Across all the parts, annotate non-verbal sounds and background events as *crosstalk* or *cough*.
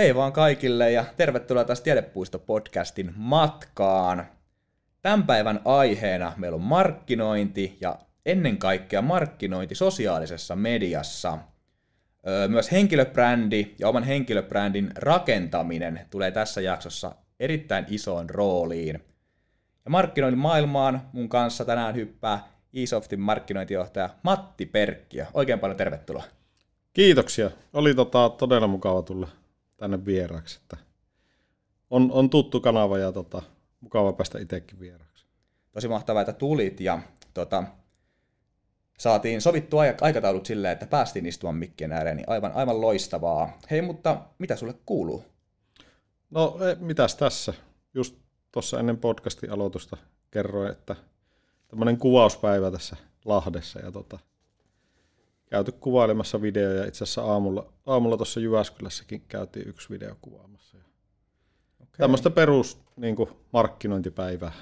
Hei vaan kaikille ja tervetuloa taas Tiedepuisto-podcastin matkaan. Tämän päivän aiheena meillä on markkinointi ja ennen kaikkea markkinointi sosiaalisessa mediassa. Myös henkilöbrändi ja oman henkilöbrändin rakentaminen tulee tässä jaksossa erittäin isoon rooliin. Ja markkinoinnin maailmaan mun kanssa tänään hyppää eSoftin markkinointijohtaja Matti Perkkiö. Oikein paljon tervetuloa. Kiitoksia. Oli tota, todella mukava tulla tänne vieraaksi. Että on, on tuttu kanava ja tota, mukava päästä itsekin vieraaksi. Tosi mahtavaa, että tulit ja tota, saatiin sovittua aikataulut silleen, että päästiin istumaan mikkien ääreen, niin aivan, aivan loistavaa. Hei, mutta mitä sulle kuuluu? No, e, mitäs tässä? Just tuossa ennen podcastin aloitusta kerroin, että tämmöinen kuvauspäivä tässä Lahdessa ja tota, käyty kuvailemassa videoja. Itse asiassa aamulla, aamulla tuossa Jyväskylässäkin käytiin yksi video kuvaamassa. Okay. Tämmöistä perus niin kuin, markkinointipäivää.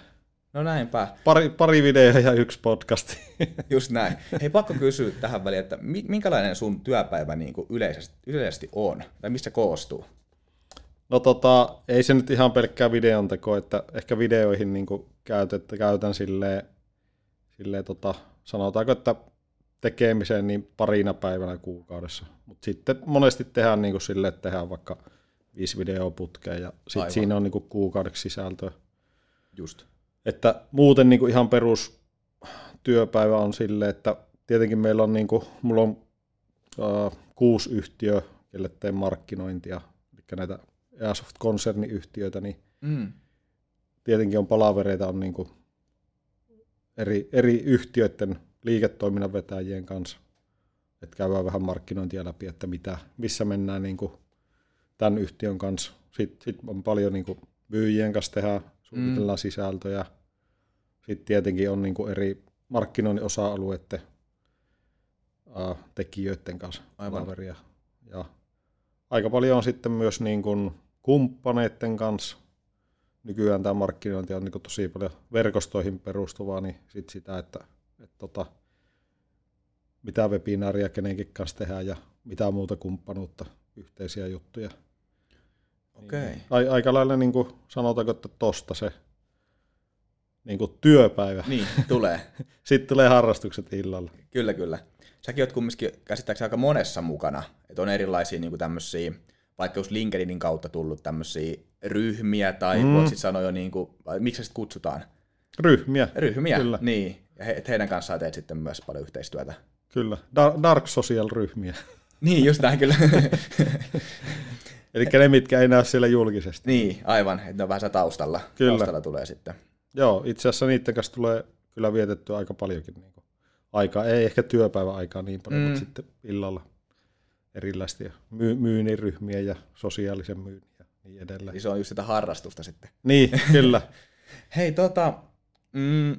No näinpä. Pari, pari videoa ja yksi podcasti. *laughs* Just näin. Hei, pakko kysyä tähän väliin, että minkälainen sun työpäivä niin kuin yleisesti, yleisesti on? Tai missä koostuu? No tota, ei se nyt ihan pelkkää videon teko, että ehkä videoihin niin käytän, käytän silleen, silleen tota, sanotaanko, että tekemiseen niin parina päivänä kuukaudessa. Mutta sitten monesti tehdään niin kuin sille, että tehdään vaikka viisi videoa putkeen ja sitten siinä on niin kuin kuukaudeksi sisältöä. Just. Että muuten niin kuin ihan perus työpäivä on sille, että tietenkin meillä on, niin kuin, mulla on uh, kuusi yhtiöä, joille teen markkinointia, eli näitä Airsoft-konserniyhtiöitä, niin mm. tietenkin on palavereita on niin kuin eri, eri yhtiöiden liiketoiminnan vetäjien kanssa. Että käydään vähän markkinointia läpi, että mitä, missä mennään niin kuin tämän yhtiön kanssa. Sitten sit on paljon niin kuin myyjien kanssa tehdään, suunnitellaan mm. sisältöjä. Sitten tietenkin on niin kuin eri markkinoinnin osa-alueiden äh, tekijöiden kanssa Aivan. Ja aika paljon on sitten myös niin kuin kumppaneiden kanssa. Nykyään tämä markkinointi on niin kuin tosi paljon verkostoihin perustuvaa, niin sit sitä, että että tota, mitä webinaaria kenenkin kanssa tehdään ja mitä muuta kumppanuutta, yhteisiä juttuja. Okei. Okay. Niin, aika lailla niin kuin, sanotaanko, että tosta se niin kuin työpäivä. Niin, tulee. *laughs* Sitten tulee harrastukset illalla. Kyllä, kyllä. Säkin oot kumminkin käsittääkseni aika monessa mukana. Että on erilaisia niin kuin tämmöisiä, vaikka jos LinkedInin kautta tullut tämmöisiä ryhmiä, tai mm. voit sitten sanoa jo, niin kuin, miksi se kutsutaan? Ryhmiä. Ryhmiä, Kyllä. niin. Ja he, heidän kanssaan teet sitten myös paljon yhteistyötä. Kyllä, dark social-ryhmiä. *laughs* Niin, just näin kyllä. *laughs* Eli ne, mitkä ei näy siellä julkisesti. Niin, aivan, että ne on vähän se taustalla. Kyllä. Taustalla tulee sitten. Joo, itse asiassa niiden kanssa tulee kyllä vietettyä aika paljonkin niin kuin aikaa. Ei ehkä työpäivän aikaa niin paljon, mm. mutta sitten illalla erilaisia myy- myynnin ryhmiä ja sosiaalisen myynnin ja niin edelleen. Niin se on just sitä harrastusta sitten. Niin, kyllä. *laughs* Hei, tota, mm,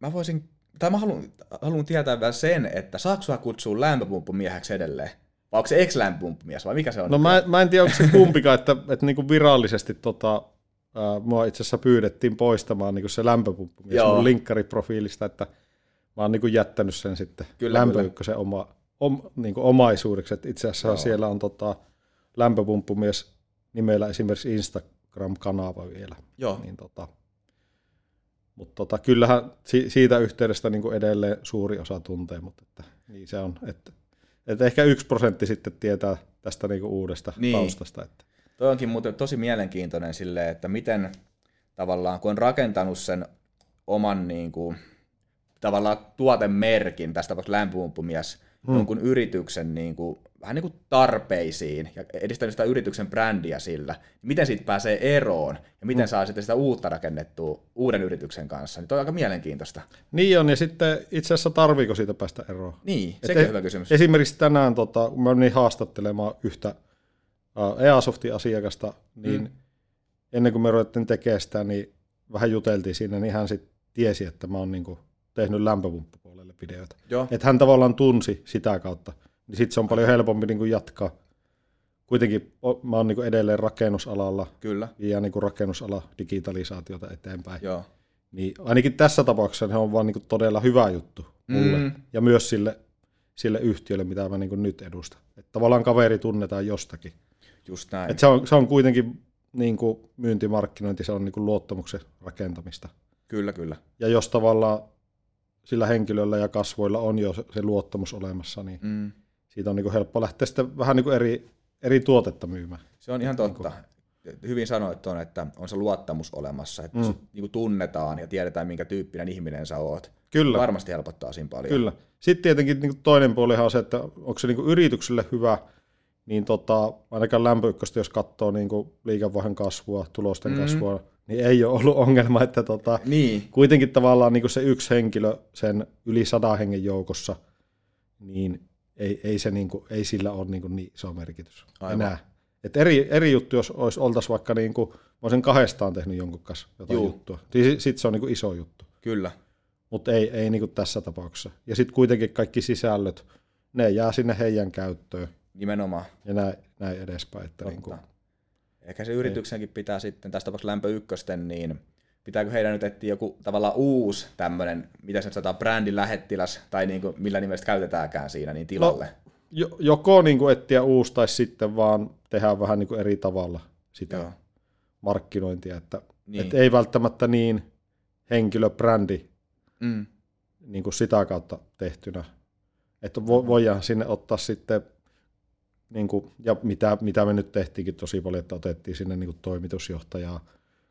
mä voisin, tai mä haluan, haluan tietää vielä sen, että saako sua kutsua lämpöpumppumieheksi edelleen? Vai onko se ex-lämpöpumppumies vai mikä se on? No mä, mä en tiedä, onko se kumpikaan, että, että niin kuin virallisesti tota, ää, mua itse asiassa pyydettiin poistamaan niin kuin se lämpöpumppumies Joo. mun linkkariprofiilista, että mä oon niin kuin jättänyt sen sitten kyllä, lämpöykkösen oma, om, niin kuin omaisuudeksi. Että itse asiassa Joo. siellä on tota, lämpöpumppumies nimellä esimerkiksi Instagram-kanava vielä. Joo. Niin, tota, mutta tota, kyllähän si- siitä yhteydestä niin kuin edelleen suuri osa tuntee, mutta että, niin se on. Että, että ehkä yksi prosentti sitten tietää tästä niin kuin uudesta niin. taustasta. Että. Toi onkin muuten tosi mielenkiintoinen sille, että miten tavallaan, kun on rakentanut sen oman niin kuin, tavallaan tuotemerkin, tästä tapauksessa lämpöpumppumies, hmm. jonkun yrityksen niin kuin, vähän niin kuin tarpeisiin ja edistänyt sitä yrityksen brändiä sillä, miten siitä pääsee eroon ja miten mm. saa sitten sitä uutta rakennettua uuden yrityksen kanssa, niin toi on aika mielenkiintoista. Niin on, ja sitten itse asiassa tarviiko siitä päästä eroon? Niin, sekin on hyvä kysymys. Esimerkiksi tänään, tota, kun mä menin haastattelemaan yhtä uh, EASoftin asiakasta, niin mm. ennen kuin me ruvettiin tekemään sitä, niin vähän juteltiin siinä, niin hän sitten tiesi, että mä oon niinku tehnyt lämpöpumppupuolelle videoita. Että hän tavallaan tunsi sitä kautta niin sitten se on paljon helpompi niin kuin jatkaa. Kuitenkin mä oon niin edelleen rakennusalalla Kyllä. ja niin kuin rakennusala digitalisaatiota eteenpäin. Joo. Niin ainakin tässä tapauksessa se on vaan niin kuin todella hyvä juttu mulle mm. ja myös sille, sille yhtiölle, mitä mä niin kuin nyt edustan. Että tavallaan kaveri tunnetaan jostakin. Just näin. Et se, on, se on kuitenkin niin kuin myyntimarkkinointi, se on niin kuin luottamuksen rakentamista. Kyllä, kyllä. Ja jos tavallaan sillä henkilöllä ja kasvoilla on jo se, se luottamus olemassa, niin Mm. Siitä on niin kuin helppo lähteä sitten vähän niin kuin eri, eri tuotetta myymään. Se on ihan totta. Hyvin sanoit tuon, että on se luottamus olemassa, että Mm. mm. niin kuin tunnetaan ja tiedetään, minkä tyyppinen ihminen sä oot. Kyllä, Varmasti helpottaa siinä paljon. kyllä. Sitten tietenkin niin kuin toinen puolihan on se, että onko se niin kuin yritykselle hyvä, niin tota, ainakaan lämpöykköstä, jos katsoo niin kuin liikevaihdon kasvua, tulosten mm. kasvua, niin ei ole ollut ongelma, että tota, Niin, kuitenkin tavallaan niin kuin se yksi henkilö sen yli sadan hengen joukossa, niin ei, ei, se niin kuin, ei sillä ole niin, kuin niin iso merkitys Aivan. enää. Et eri, eri juttu, jos olisi, oltaisiin vaikka, niin kuin, mä olisin kahdestaan tehnyt jonkun kanssa jotain Juu. juttua, niin sitten se on niin kuin iso juttu, kyllä. mutta ei, ei niin kuin tässä tapauksessa. Ja sitten kuitenkin kaikki sisällöt, ne jää sinne heidän käyttöön Nimenomaan. ja näin, näin edespäin. Että kuin, Totta. Ehkä se yrityksenkin pitää sitten, tässä tapauksessa lämpö ykkösten, niin pitääkö heidän nyt etsiä joku tavallaan uusi tämmöinen, mitä se nyt sanotaan, brändin lähettiläs, tai niin kuin, millä nimellä käytetäänkään siinä, niin tilalle. No, jo, joko niin kuin etsiä uusi tai sitten vaan tehdään vähän niin kuin eri tavalla sitä Joo. markkinointia, että Niin. niin. et ei välttämättä niin henkilöbrändi Mm. niin kuin sitä kautta tehtynä. Että vo, voidaan sinne ottaa sitten, niin kuin, ja mitä, mitä me nyt tehtiinkin tosi paljon, että otettiin sinne niin kuin toimitusjohtajaa,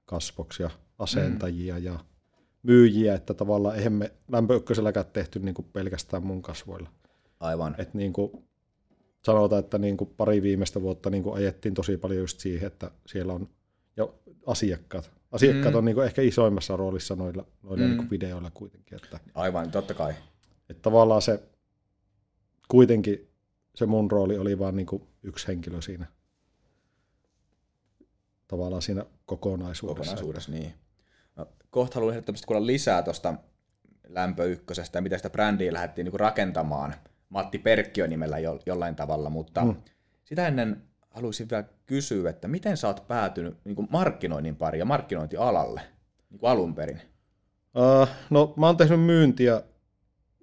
kasvoksia, asentajia mm. ja myyjiä, että tavallaan eihän me lämpöykköselläkään tehty niin kuin pelkästään mun kasvoilla. Aivan. Et niin kuin sanotaan, että niin kuin pari viimeistä vuotta niin kuin ajettiin tosi paljon just siihen, että siellä on jo asiakkaat. Asiakkaat Mm. on niin kuin ehkä isoimmassa roolissa noilla, noilla Mm. niin kuin videoilla kuitenkin. Että, Aivan, totta kai. että tavallaan se kuitenkin se mun rooli oli vaan niin kuin yksi henkilö siinä tavallaan siinä kokonaisuudessa. kokonaisuudessa. Niin. No, kohta haluan ehdottomasti kuulla lisää tuosta lämpö ykkösestä ja miten sitä brändiä lähdettiin niin rakentamaan Matti Perkkiö nimellä jo, jollain tavalla, mutta mm. Sitä ennen haluaisin vielä kysyä, että miten sä oot päätynyt niin kuin markkinoinnin pari ja markkinointialalle niin kuin alun perin? Uh, no mä oon tehnyt myyntiä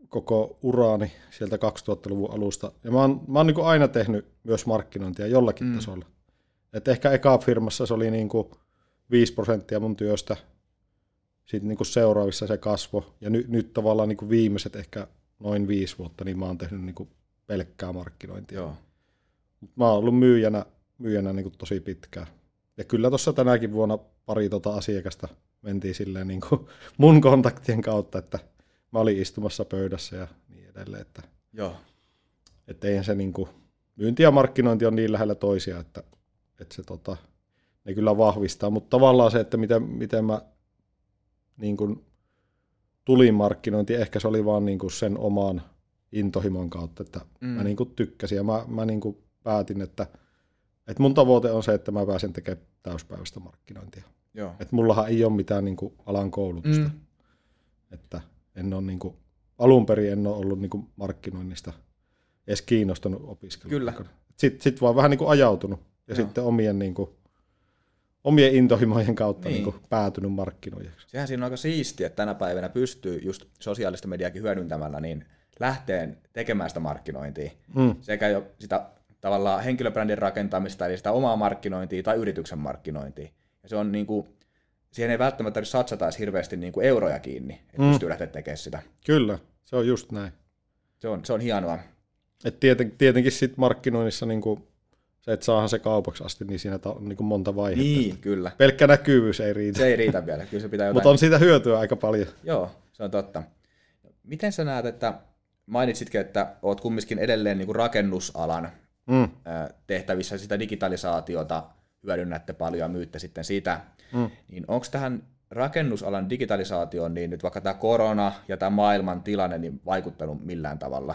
koko uraani sieltä 2000-luvun alusta. Ja mä oon, mä oon niin aina tehnyt myös markkinointia jollakin Mm. tasolla. Et ehkä eka firmassa se oli niin 5 prosenttia mun työstä. Sitten niin seuraavissa se kasvo. Ja ny, nyt tavallaan niin viimeiset ehkä noin viisi vuotta, niin mä oon tehnyt niin pelkkää markkinointia. Joo. Mut mä oon ollut myyjänä, myyjänä niin tosi pitkään. Ja kyllä tuossa tänäkin vuonna pari tota asiakasta mentiin silleen niin kuin *laughs* mun kontaktien kautta, että mä olin istumassa pöydässä ja niin edelleen. Että, Joo. että eihän se niin kuin, myynti ja markkinointi on niin lähellä toisia, että, että se tota, ne kyllä vahvistaa. Mutta tavallaan se, että miten, miten mä niin kuin, tulin markkinointi, ehkä se oli vaan niin kuin sen oman intohimon kautta, että Mm. mä niin kuin tykkäsin ja mä, mä niin kuin päätin, että, että mun tavoite on se, että mä pääsen tekemään täyspäiväistä markkinointia. Joo. Että mullahan ei ole mitään niin kuin alan koulutusta, Mm. että en ole niin kuin, alun perin en ole ollut niin kuin markkinoinnista edes kiinnostunut opiskella. Kyllä. Sitten sit vaan vähän niin kuin ajautunut ja Joo. sitten omien, niin kuin, omien intohimojen kautta Niin. niin. Kuin päätynyt markkinoijaksi. Sehän siinä on aika siistiä, että tänä päivänä pystyy just sosiaalista mediaakin hyödyntämällä niin lähteen tekemään sitä markkinointia. Mm. Sekä jo sitä tavallaan henkilöbrändin rakentamista, eli sitä omaa markkinointia tai yrityksen markkinointia. Ja se on niin kuin, siihen ei välttämättä tarvitse satsata edes hirveästi niin kuin euroja kiinni, että Mm. pystyy lähteä tekemään sitä. Kyllä, se on just näin. Se on, se on hienoa. Et tieten, tietenkin sit markkinoinnissa niin kuin, se, että saahan se kaupaksi asti, niin siinä on niin kuin monta vaihetta. Niin, kyllä. Pelkkä näkyvyys ei riitä, Se ei riitä vielä. Kyllä se pitää jotain... mutta on siitä hyötyä aika paljon. Joo, se on totta. Miten sä näet, että mainitsitkin, että oot kumminkin edelleen niin kuin rakennusalan Mm. tehtävissä sitä digitalisaatiota hyödynnätte paljon ja myytte sitten sitä, Mm. niin onko tähän rakennusalan digitalisaatioon niin nyt vaikka tämä korona ja tämä maailman tilanne niin vaikuttanut millään tavalla?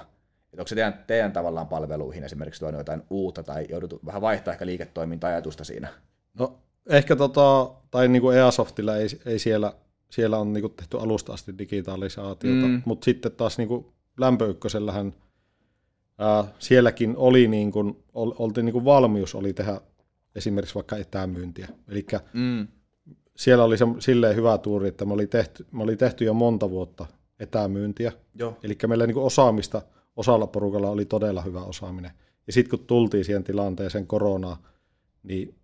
Et onko se teidän, teidän tavallaan palveluihin esimerkiksi tuonut jotain uutta tai jouduttu vähän vaihtaa ehkä liiketoiminta-ajatusta siinä? No, ehkä tota, tai niin kuin Easoftilla ei, ei siellä, siellä on niin kuin tehty alusta asti digitalisaatiota, Mm. mutta sitten taas niin kuin lämpöykkösellähän ää, sielläkin oli niin kuin, ol, oltiin niin kuin valmius oli tehdä esimerkiksi vaikka etämyyntiä. Eli Mm. siellä oli se, silleen hyvä tuuri, että me oli, tehty, me oli tehty jo monta vuotta etämyyntiä. Eli meillä niin kuin osaamista, osalla porukalla oli todella hyvä osaaminen. Ja sitten kun tultiin siihen tilanteeseen koronaa, niin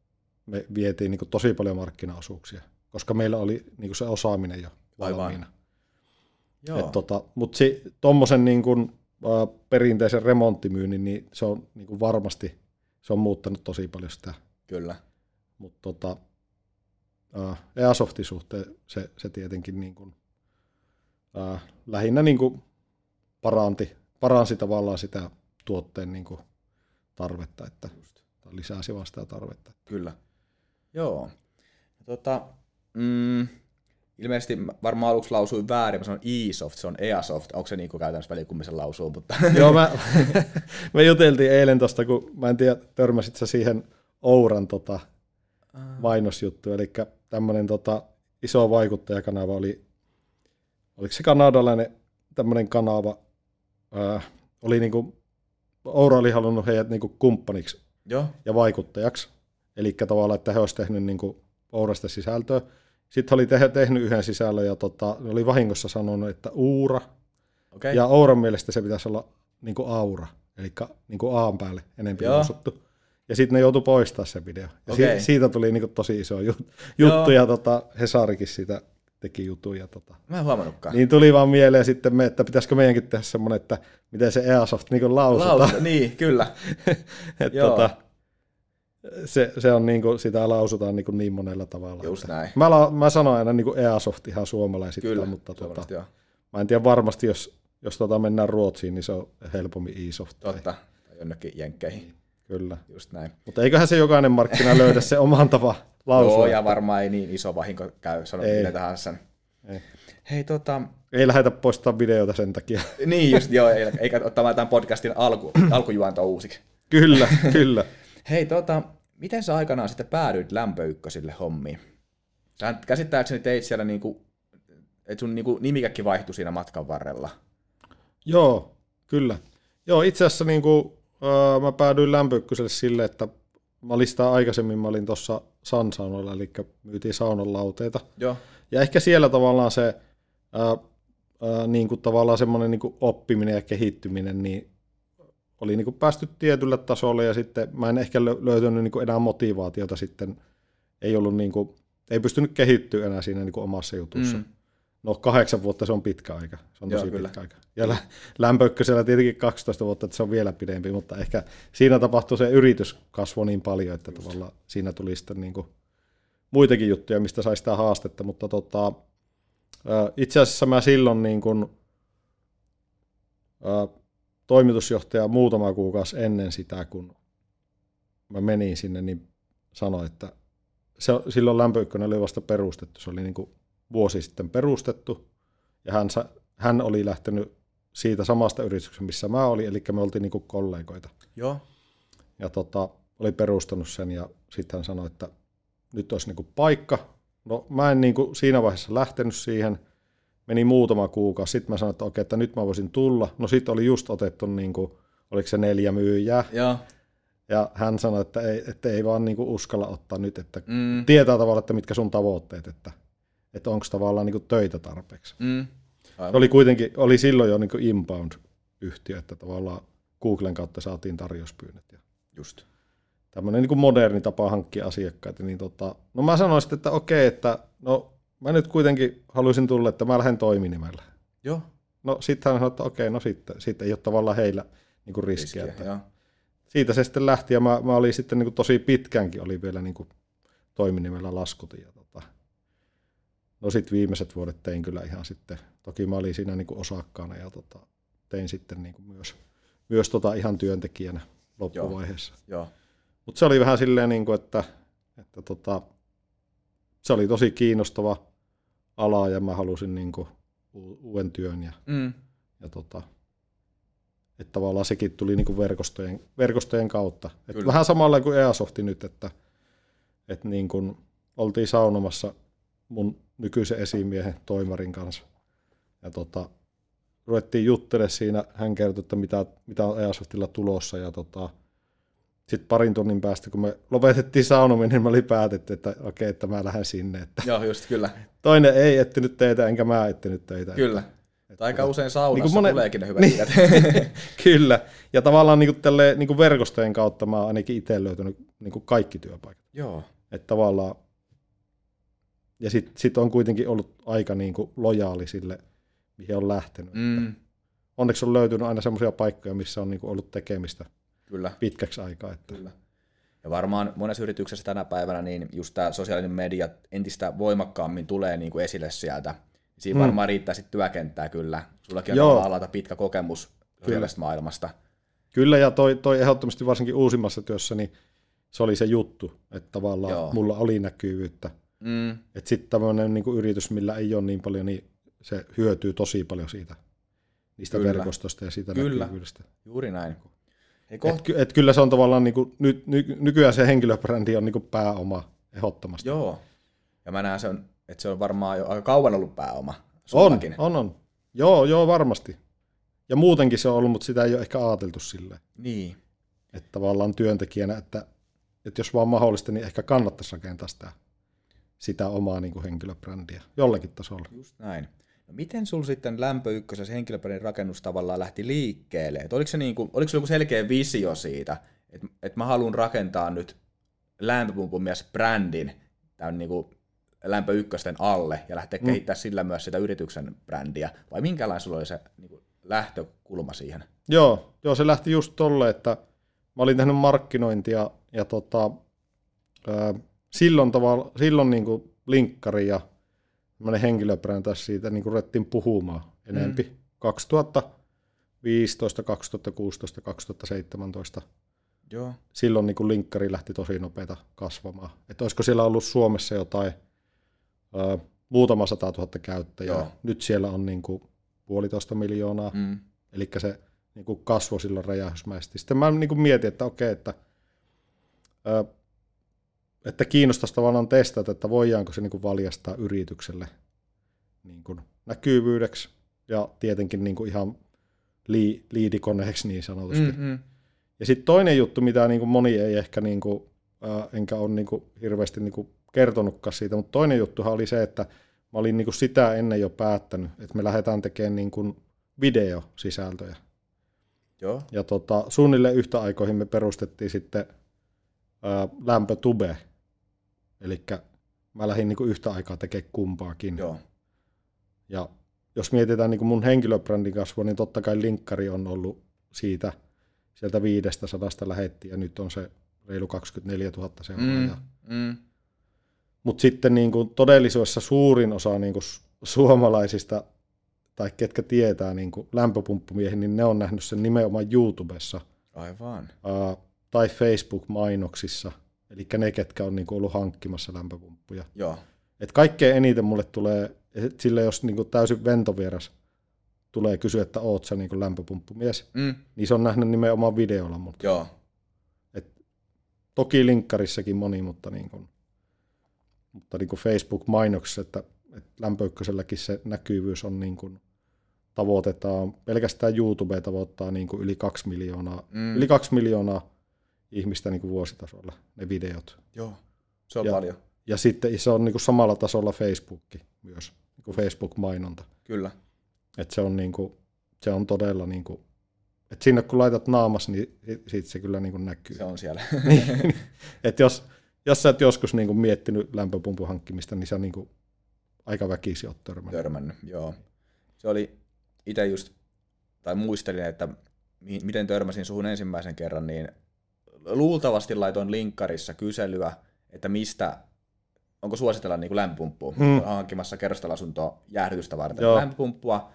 me vietiin niin tosi paljon markkinaosuuksia, koska meillä oli niin se osaaminen jo valmiina. Tota, Mutta tuommoisen niin kuin, ä, perinteisen remonttimyynnin, niin se on niin kuin varmasti se on muuttanut tosi paljon sitä. Kyllä. Mutta tota, ä, Airsoftin suhteen se, se tietenkin niin kuin, ä, lähinnä niin kuin paranti, paransi tavallaan sitä tuotteen niin kuin tarvetta, että tai lisäsi vaan sitä tarvetta. Kyllä. Joo. Tota, mm, ilmeisesti varmaan aluksi lausuin väärin, mä sanoin e-soft, se on Airsoft, onko se niin kuin käytännössä välikummin lausuu, mutta *laughs* Joo, mä, *laughs* me juteltiin eilen tosta, kun mä en tiedä, törmäsit sä siihen Ouran tota, mainosjuttu, eli tämmöinen tota, iso vaikuttajakanava oli, oliko se kanadalainen tämmöinen kanava, ää, oli niinku, Oura oli halunnut heidät niinku kumppaniksi Joo, ja vaikuttajaksi, eli tavallaan, että he olisivat tehnyt niinku Ourasta sisältöä. Sitten oli te- tehnyt yhden sisällön ja tota, oli vahingossa sanonut, että Uura, okei. ja Ouran mielestä se pitäisi olla niin kuin aura, eli niin kuin Aan päälle enemmän Joo. lausuttu. Ja sitten ne joutui poistaa se video. Ja Okei. si- siitä tuli niin kuin tosi iso ju- juttu, ja tota, Hesarikin siitä teki jutun. Ja tota. Mä en huomannutkaan. Niin tuli vaan mieleen sitten, me, että pitäisikö meidänkin tehdä semmoinen, että miten se Airsoft niin lausutaan. Lausu, niin, kyllä. *laughs* Et Joo. tota, se, se on niin kuin, sitä lausutaan niin, kuin niin monella tavalla. Just että- näin. Mä, la, mä sanoin aina niin kuin Airsoft ihan suomalaisittain, Kyllä, mutta tota, joo. mä en tiedä varmasti, jos, jos tota mennään Ruotsiin, niin se on helpommin e-soft. tai- Totta. Tai jonnekin jenkkeihin. Kyllä. Just näin. Mutta eiköhän se jokainen markkina löydä se oman tapa lausua. Joo, ja varmaan ei niin iso vahinko käy, sano Ei. mitä tahansa. Ei. Hei, tota, Ei lähdetä poistaa videota sen takia. niin just, joo, ei- eikä ottamaan tämän podcastin alku, *clears throat* alkujuonto uusiksi. kyllä, kyllä. *laughs* Hei, tota, miten sä aikanaan sitten päädyit lämpöykkösille hommiin? Sä käsittääkseni teit siellä niinku, että sun niinku nimikäkin vaihtui siinä matkan varrella. Joo, kyllä. Joo, itse asiassa niin äh, mä päädyin lämpöykköselle sille, että mä olin sitä aikaisemmin, mä olin tuossa Sansaunolla, eli myytiin saunan lauteita. Joo, Ja ehkä siellä tavallaan se ää, ää, niin kuin tavallaan semmoinen niin kuin oppiminen ja kehittyminen, niin oli niin kuin päästy tietylle tasolle ja sitten mä en ehkä lö- löytänyt niin kuin enää motivaatiota sitten, ei ollut niin kuin, ei pystynyt kehittyä enää siinä niin kuin omassa jutussa. Mm. No kahdeksan vuotta se on pitkä aika, se on Joo, tosi kyllä. pitkä aika. Ja lä- lämpöykkösellä tietenkin 12 vuotta, että se on vielä pidempi, mutta ehkä siinä tapahtui se yritys kasvoi niin paljon, että Just. tavallaan siinä tuli sitten niin kuin muitakin juttuja, mistä sai sitä haastetta, mutta tota, itse asiassa mä silloin niin kuin, ää, toimitusjohtaja muutama kuukausi ennen sitä, kun mä menin sinne, niin sanoi, että se, silloin lämpöykkönen oli vasta perustettu, se oli niin kuin vuosi sitten perustettu, ja hän, hän oli lähtenyt siitä samasta yrityksestä, missä mä olin, eli me oltiin niin kuin kollegoita. Joo, ja tota, oli perustanut sen ja sitten hän sanoi, että nyt olisi niinku paikka. No mä en niinku siinä vaiheessa lähtenyt siihen, meni muutama kuukausi, sitten mä sanoin, että okei, että nyt mä voisin tulla. No sitten oli just otettu, niinku, oliko se neljä myyjää, joo, ja hän sanoi, että ei, että ei vaan niinku uskalla ottaa nyt, että mm, tietää tavallaan, että mitkä sun tavoitteet, että, että onko tavallaan niinku töitä tarpeeksi. mm. Se Aivan. oli kuitenkin, oli silloin jo niinku inbound-yhtiö, että tavallaan Googlen kautta saatiin tarjouspyynnöt. Ja Just. tämmöinen niin moderni tapa hankkia asiakkaita, niin tota, no mä sanoin sitten, että okei, että no mä nyt kuitenkin haluaisin tulla, että mä lähden toiminimellä. Joo, No sitten hän sanoi, että okei, no sitten, sitten ei ole tavallaan heillä niin kuin riskiä. riskiä, Että joo. siitä se sitten lähti ja mä, mä olin sitten niin kuin tosi pitkäänkin oli vielä niin kuin toiminimellä laskutin. No sitten viimeiset vuodet tein kyllä ihan sitten, toki mä olin siinä niin kuin osakkaana ja tota, tein sitten niin kuin myös, myös tota ihan työntekijänä loppuvaiheessa. Joo, Mutta se oli vähän silleen, niin kuin, että, että tota, se oli tosi kiinnostava ala ja mä halusin niin kuin, u- uuden työn ja, mm. ja tota, että tavallaan sekin tuli niin kuin verkostojen, verkostojen kautta. Et Kyllä. vähän samalla kuin Easofti nyt, että, että niin kuin oltiin saunomassa mun nykyisen esimiehen toimarin kanssa ja tota, ruvettiin juttelemaan siinä, hän kertoi, että mitä, mitä on Easoftilla tulossa ja tota, sitten parin tunnin päästä, kun me lopetettiin saunominen, niin me oli päätetty, että okei, että mä lähden sinne. Että joo, just kyllä, toinen ei etsinyt teitä, enkä mä etsinyt teitä. kyllä. Että Aika usein saunassa Niin kuin monen- tuleekin ne hyvät Niin. *laughs* Kyllä. Ja tavallaan niin kuin tälle, niin kuin verkostojen kautta mä oon ainakin itse löytänyt niin kuin kaikki työpaikat. Joo. Että tavallaan, ja sitten sit on kuitenkin ollut aika niin kuin lojaali sille, mihin on lähtenyt. Mm, Onneksi on löytynyt aina semmoisia paikkoja, missä on niin kuin ollut tekemistä kyllä. pitkäksi aikaa. Että, Kyllä. Ja varmaan monessa yrityksessä tänä päivänä niin just tämä sosiaalinen media entistä voimakkaammin tulee niin kuin esille sieltä. Siinä Mm. varmaan riittää sitten työkenttää kyllä. Sullakin on Joo. Joo. alalta pitkä kokemus sosiaalisesta maailmasta. Kyllä, ja toi, toi ehdottomasti varsinkin uusimmassa työssä, niin se oli se juttu, että tavallaan. Joo. mulla oli näkyvyyttä. Mm, Että sitten tämmöinen niin yritys, millä ei ole niin paljon, niin se hyötyy tosi paljon siitä, niistä Kyllä. verkostosta ja siitä Kyllä. näkyvyydestä. juuri näin. Hei, Et, et kyllä se on tavallaan, niin kuin, ny, ny, nykyään se henkilöbrändi on niin kuin pääoma ehdottomasti. Joo. Ja mä näen, se on, että se on varmaan jo aika kauan ollut pääoma. on, Sullakin. on, on. Joo, joo, varmasti. Ja muutenkin se on ollut, mutta sitä ei ole ehkä ajateltu silleen, Niin. että tavallaan työntekijänä, että, että jos vaan mahdollista, niin ehkä kannattaisi rakentaa sitä, sitä omaa niin kuin henkilöbrändiä jollakin tasolla. Just näin. No miten sul sitten lämpö ykkösessä henkilöperin rakennus tavallaan lähti liikkeelle? Et oliko, se niinku, oliko sulla joku selkeä visio siitä, että et mä haluan rakentaa nyt lämpöpumpun mies brändin tämän niinku lämpö ykkösten alle ja lähteä mm. kehittämään sillä myös sitä yrityksen brändiä? Vai minkälainen sulla oli se niinku lähtökulma siihen? Joo, joo, se lähti just tolle, että mä olin tehnyt markkinointia ja tota, silloin, tavalla, silloin niin kuin linkkari ja tämmöinen henkilöbrändäys siitä niin kuin ruvettiin puhumaan enempi. Mm. 2015, 2016, 2017. Joo. Silloin niin kuin linkkari lähti tosi nopeita kasvamaan. Että olisiko siellä ollut Suomessa jotain ää, muutama sata tuhatta käyttäjää. Joo. Nyt siellä on niin kuin puolitoista miljoonaa. Mm. Eli se niin kuin kasvoi silloin räjähdysmäisesti. Sitten mä niin kuin mietin, että okei, että, ö, että kiinnostaisi tavallaan testata, että voidaanko se niin kuin valjastaa yritykselle niin kuin näkyvyydeksi ja tietenkin niin kuin ihan lii, liidikoneeksi niin sanotusti. Mm. Mm-hmm. Ja sitten toinen juttu, mitä niin kuin moni ei ehkä, niin kuin, äh, enkä ole niin kuin hirveästi niin kuin kertonutkaan siitä, mutta toinen juttuhan oli se, että mä olin niin kuin sitä ennen jo päättänyt, että me lähdetään tekemään niin kuin videosisältöjä. Joo. Ja tota, suunnilleen yhtä aikoihin me perustettiin sitten ää, Lämpötube. Eli mä lähdin niin kuin yhtä aikaa tekemään kumpaakin. Joo. Ja jos mietitään niin kuin mun henkilöbrändin kasvua, niin totta kai linkkari on ollut siitä, sieltä 500 lähetti ja nyt on se reilu 24 000 seuraajaa. Mm. Mm. Mutta sitten niin kuin todellisuudessa suurin osa niin kuin su- suomalaisista, tai ketkä tietää niin kuin lämpöpumppumiehiä, niin ne on nähnyt sen nimenomaan YouTubessa Aivan. ää, tai Facebook-mainoksissa, eli ne, ketkä on niin kuin ollut hankkimassa lämpöpumppuja. Joo. Et kaikkein eniten mulle tulee, et sille jos niin kuin täysin ventovieras tulee kysyä, että oot sä niin kuin lämpöpumppumies, Mm. niin se on nähnyt nimenomaan videolla mut. Joo. Toki linkkarissakin moni, mutta, niin kuin, mutta niin kuin Facebook-mainoksissa, että, että lämpöykköselläkin se näkyvyys on niin kuin, tavoitetaan, pelkästään YouTube tavoittaa niin kuin yli kaksi miljoonaa, mm. yli kaksi miljoonaa ihmistä niin kuin vuositasolla, ne videot. Joo. Se on Ja- paljon. Ja sitten se on niin kuin samalla tasolla Facebookki myös, niin kuin Facebook-mainonta. Kyllä. Et se, on niin kuin, se on todella, niin kuin, että sinne kun laitat naamas, niin si- siitä se kyllä niin kuin näkyy. Se on siellä. *laughs* Niin. Et jos, jos sä et joskus niin kuin miettinyt lämpöpumpun hankkimista, niin sä niin kuin aika väkisi oot törmännyt. törmännyt, joo. Se oli itse just, tai muistelin, että mi- miten törmäsin suhun ensimmäisen kerran, niin luultavasti laitoin linkkarissa kyselyä, että mistä, onko suositella niin lämpöpumppua, Hmm. hankkimassa kerrostaloasuntoa jäähdytystä varten Joo. lämpöpumppua,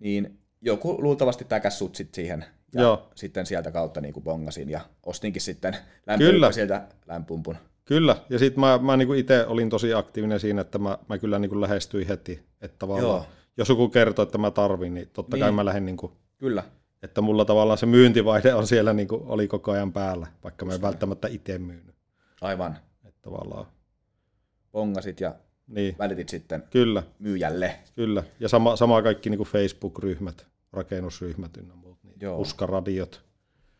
niin joku luultavasti täkäs sut sit siihen. Ja Joo. sitten sieltä kautta niin kuin bongasin ja ostinkin sitten Kyllä. lämpöpumppua sieltä lämpöpumpun. Kyllä, ja sitten mä, mä niin itse olin tosi aktiivinen siinä, että mä, mä kyllä niin kuin lähestyin heti. Että tavallaan, Joo. jos joku kertoo, että mä tarvin, niin totta kai Niin. mä lähden, niin kuin, Kyllä, että mulla tavallaan se myyntivaihde on siellä niin kuin, oli koko ajan päällä, vaikka mä en välttämättä itse myynyt. aivan. Että tavallaan, Bongasit ja niin, välitit sitten kyllä, myyjälle. kyllä. Ja sama, sama kaikki niin kuin Facebook-ryhmät, rakennusryhmät ynnä muut, niin Joo. puskaradiot.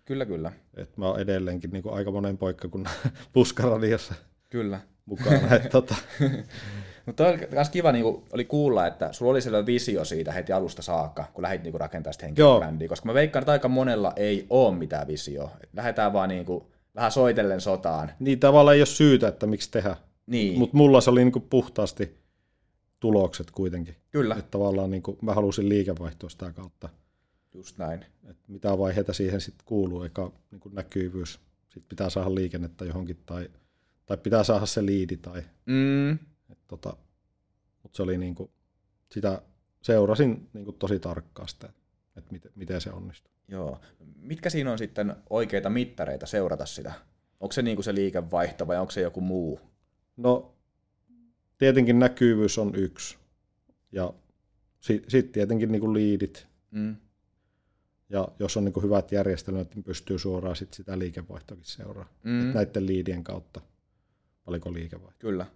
Kyllä, kyllä. Et mä oon edelleenkin niin kuin aika monen paikkakunnan *laughs* puskaradiossa Kyllä. mukana. Et, tota, *laughs* Mutta on myös kiva niinku, oli kuulla, että sulla oli sellainen visio siitä heti alusta saakka, kun lähdit niinku rakentamaan sitä henkilöbrändiä, koska mä veikkaan, että aika monella ei ole mitään visioa. Lähdetään vaan niinku, vähän soitellen sotaan. Niin tavallaan ei ole syytä, että miksi tehdä. Niin, Mutta mulla se oli niinku puhtaasti tulokset kuitenkin. kyllä, Että tavallaan niinku, mä halusin liikevaihtoa sitä kautta. just näin. Että mitä vaiheita siihen sitten kuuluu, eikä niinku näkyvyys. Sitten pitää saada liikennettä johonkin tai, tai pitää saada se liidi. Tai, Mm, et tota, mutta se oli niinku, sitä seurasin niinku tosi tarkkaan sitä, että miten, miten se onnistuu. joo. Mitkä siinä on sitten oikeita mittareita seurata sitä? Onko se niinku se liikevaihto vai onko se joku muu? No tietenkin näkyvyys on yksi. Ja sitten sit tietenkin niinku liidit. Mm, Ja jos on niinku hyvät järjestelmät, niin pystyy suoraan sit sitä liikevaihtoakin seuraa. mm, Mm. Näiden liidien kautta. Paljonko liikevaihto. kyllä,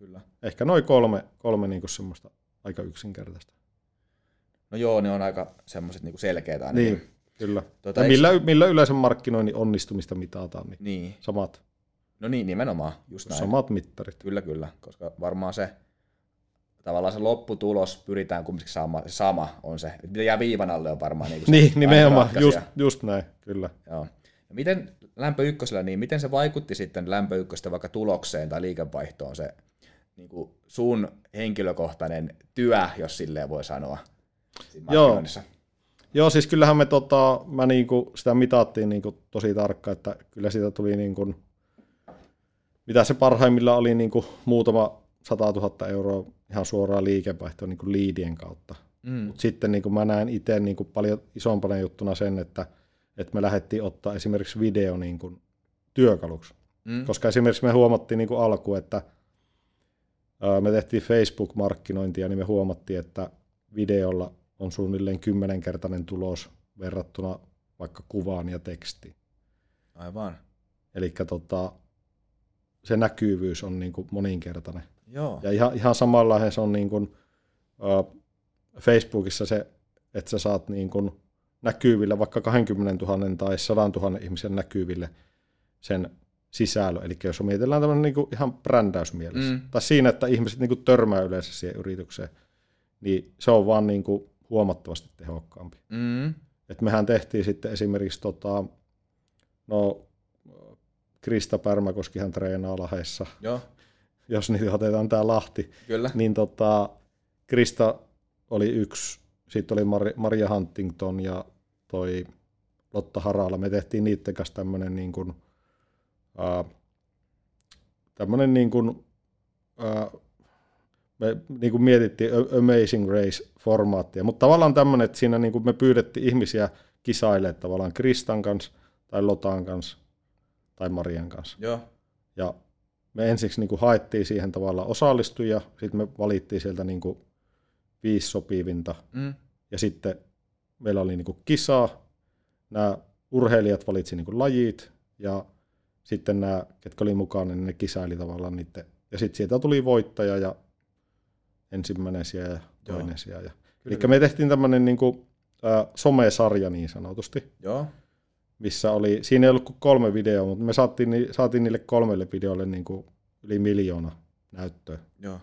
kyllä. Ehkä noin kolme, kolme niinku semmoista aika yksinkertaista. No joo, ne on aika semmoiset niinku selkeät ainakin. Niin, kyllä. Tota, ja eiks- millä, millä yleensä markkinoinnin onnistumista mitataan, niin Niin, samat, no niin, nimenomaan, just näin. samat mittarit. Kyllä, kyllä, koska varmaan se tavallaan se lopputulos pyritään kumminkin saamaan, se sama on se. Mitä jää viivan alle on varmaan niin se Niin, nimenomaan, just, just näin, kyllä. Joo. Ja miten lämpö ykkösellä, niin miten se vaikutti sitten lämpö ykköstä vaikka tulokseen tai liikevaihtoon se niin kuin sun henkilökohtainen työ, jos silleen voi sanoa. Joo. Joo, siis kyllähän me tota, mä niinku, sitä mitattiin niinku tosi tarkkaan, että kyllä siitä tuli niinku, mitä se parhaimmillaan oli niinku muutama 100 000 euroa ihan suoraan liikevaihtoa niinku liidien kautta. Mm. Mut sitten niinku mä näen itse niinku paljon isompana juttuna sen, että, että me lähdettiin ottaa esimerkiksi video niinku työkaluksi. Mm. Koska esimerkiksi me huomattiin niinku alku, että me tehtiin Facebook-markkinointia, niin me huomattiin, että videolla on suunnilleen kymmenenkertainen tulos verrattuna vaikka kuvaan ja tekstiin. Aivan. Eli tota, se näkyvyys on niinku moninkertainen. Joo. Ja ihan, ihan samanlainen se on niinku, ää, Facebookissa se, että sä saat niinku näkyville vaikka 20 000 tai 100 000 ihmisen näkyville sen sisällön. Eli jos mietitään tämmöinen niinku ihan brändäysmielessä, Mm. tai siinä, että ihmiset niinku törmää yleensä siihen yritykseen, niin se on vaan niinku huomattavasti tehokkaampi. Mm. Et mehän tehtiin sitten esimerkiksi, tota, no Krista Pärmäkoskihan treenaa Lahdessa, Joo, *laughs* jos niitä otetaan tää Lahti, kyllä. niin tota, Krista oli yksi, sitten oli Mar- Maria Huntington ja toi Lotta Harala. Me tehtiin niiden kanssa tämmöinen niin kuin, tämmöinen niin kuin, me niin kuin mietittiin Amazing Race-formaattia, mutta tavallaan tämmöinen, että siinä niin kuin me pyydettiin ihmisiä kisailemaan tavallaan Kristan kanssa tai Lotan kanssa tai Marian kanssa. Joo. Ja me ensiksi niin kuin haettiin siihen tavallaan osallistujia, sitten me valittiin sieltä niin kuin viisi sopivinta, Mm. ja sitten meillä oli niin kuin kisa, nämä urheilijat valitsi niin kuin lajit, ja sitten nämä, ketkä oli mukana, niin ne kisaili tavallaan niiden, ja sitten sieltä tuli voittaja ja ensimmäinen sija ja toinen Joo. sija. Ja, eli me tehtiin tämmöinen niin kuin, ä, somesarja niin sanotusti, Joo. missä oli, siinä ei ollut kuin kolme videoa, mutta me saatiin, ni- saatiin niille kolmelle videolle niin kuin yli miljoona näyttöä. Joo.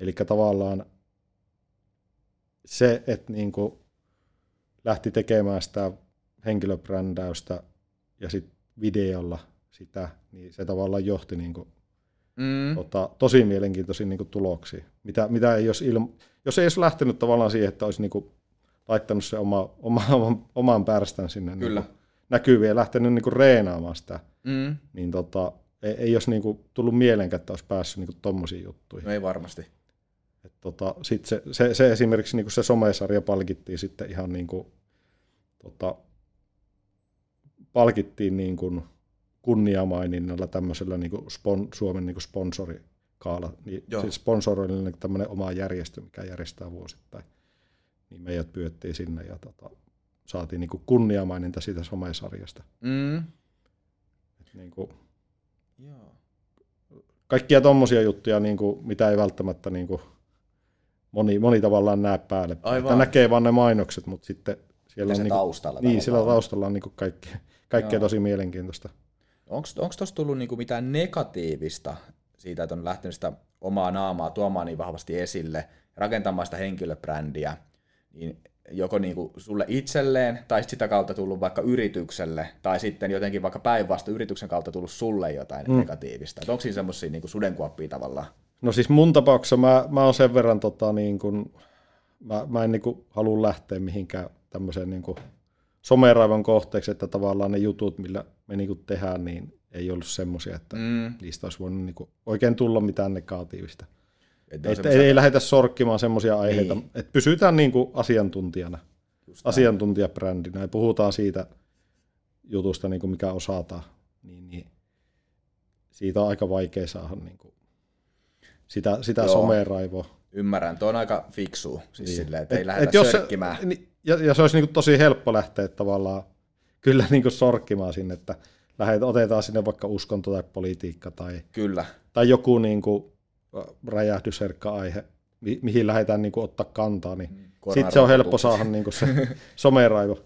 Eli tavallaan se, että niin kuin lähti tekemään sitä henkilöbrändäystä ja sitten videolla sitä, niin se tavallaan johti niin kuin, Mm. tota, tosi mielenkiintoisiin niin kuin tuloksiin. Mitä, mitä ei jos, ilma, jos ei olisi lähtenyt tavallaan siihen, että olisi niin kuin laittanut se oma, oma, oman, oman pärstän sinne Kyllä. Niin kuin näkyviin ja lähtenyt niin kuin reenaamaan sitä, Mm. niin tota, ei, ei olisi niin kuin tullut mieleenkään, että olisi päässyt niin kuin tommosiin juttuihin. No ei varmasti. Et tota, sit se, se, se, esimerkiksi niin se somesarja palkittiin sitten ihan niin kuin, tota, palkittiin niin kuin kunniamaininnalla tämmöisellä niin kuin spon, Suomen niin kuin sponsorikaala. Niin, Joo. siis sponsoroinnille tämmöinen oma järjestö, mikä järjestää vuosittain. Niin meidät pyöttiin sinne ja tota, saatiin niin kuin kunniamaininta siitä somesarjasta. Mm. Et niin kuin, Joo. kaikkia tommosia juttuja, niin kuin, mitä ei välttämättä niin kuin, moni, moni tavallaan näe päälle. Aivan. Näkee vaan ne mainokset, mutta sitten siellä Ja on, niin kuin, taustalla. niin, siellä taustalla on niin kuin kaikki, kaikkea Joo. tosi mielenkiintoista. Onko tuossa tullut niinku mitään negatiivista siitä, että on lähtenyt sitä omaa naamaa tuomaan niin vahvasti esille, rakentamaan sitä henkilöbrändiä, niin joko niin kuin sulle itselleen, tai sitä kautta tullut vaikka yritykselle, tai sitten jotenkin vaikka päinvastoin yrityksen kautta tullut sulle jotain mm. negatiivista. Et onko siinä semmoisia niin sudenkuoppia tavallaan? No siis mun tapauksessa mä, mä oon sen verran, tota, niin kuin, mä, mä en niin kuin, halua lähteä mihinkään tämmöiseen niin kuin, someraivan kohteeksi, että tavallaan ne jutut, millä me niin kuin, tehdään, niin ei ollut semmoisia, että mm. niistä olisi voinut niin kuin, oikein tulla mitään negatiivista. Että et, ei, ei lähdetä sorkkimaan semmoisia aiheita, niin. että pysytään niin kuin asiantuntijana, asiantuntijabrändinä ja puhutaan siitä jutusta, niin kuin mikä osataan, niin, niin siitä on aika vaikea saada niin kuin sitä, sitä someraivoa. Ymmärrän, tuo on aika fiksu, siis niin. silleen, että et, ei lähdetä et jos sörkkimään. Se, niin, ja, ja se olisi niin kuin tosi helppo lähteä tavallaan kyllä niin kuin sorkkimaan sinne, että lähdet, otetaan sinne vaikka uskonto tai politiikka tai, kyllä. tai joku niin kuin räjähdysherkkä aihe, mi- mihin lähdetään niin kuin ottaa kantaa, niin mm, sitten se on helppo saada niin kuin se *laughs* someraivo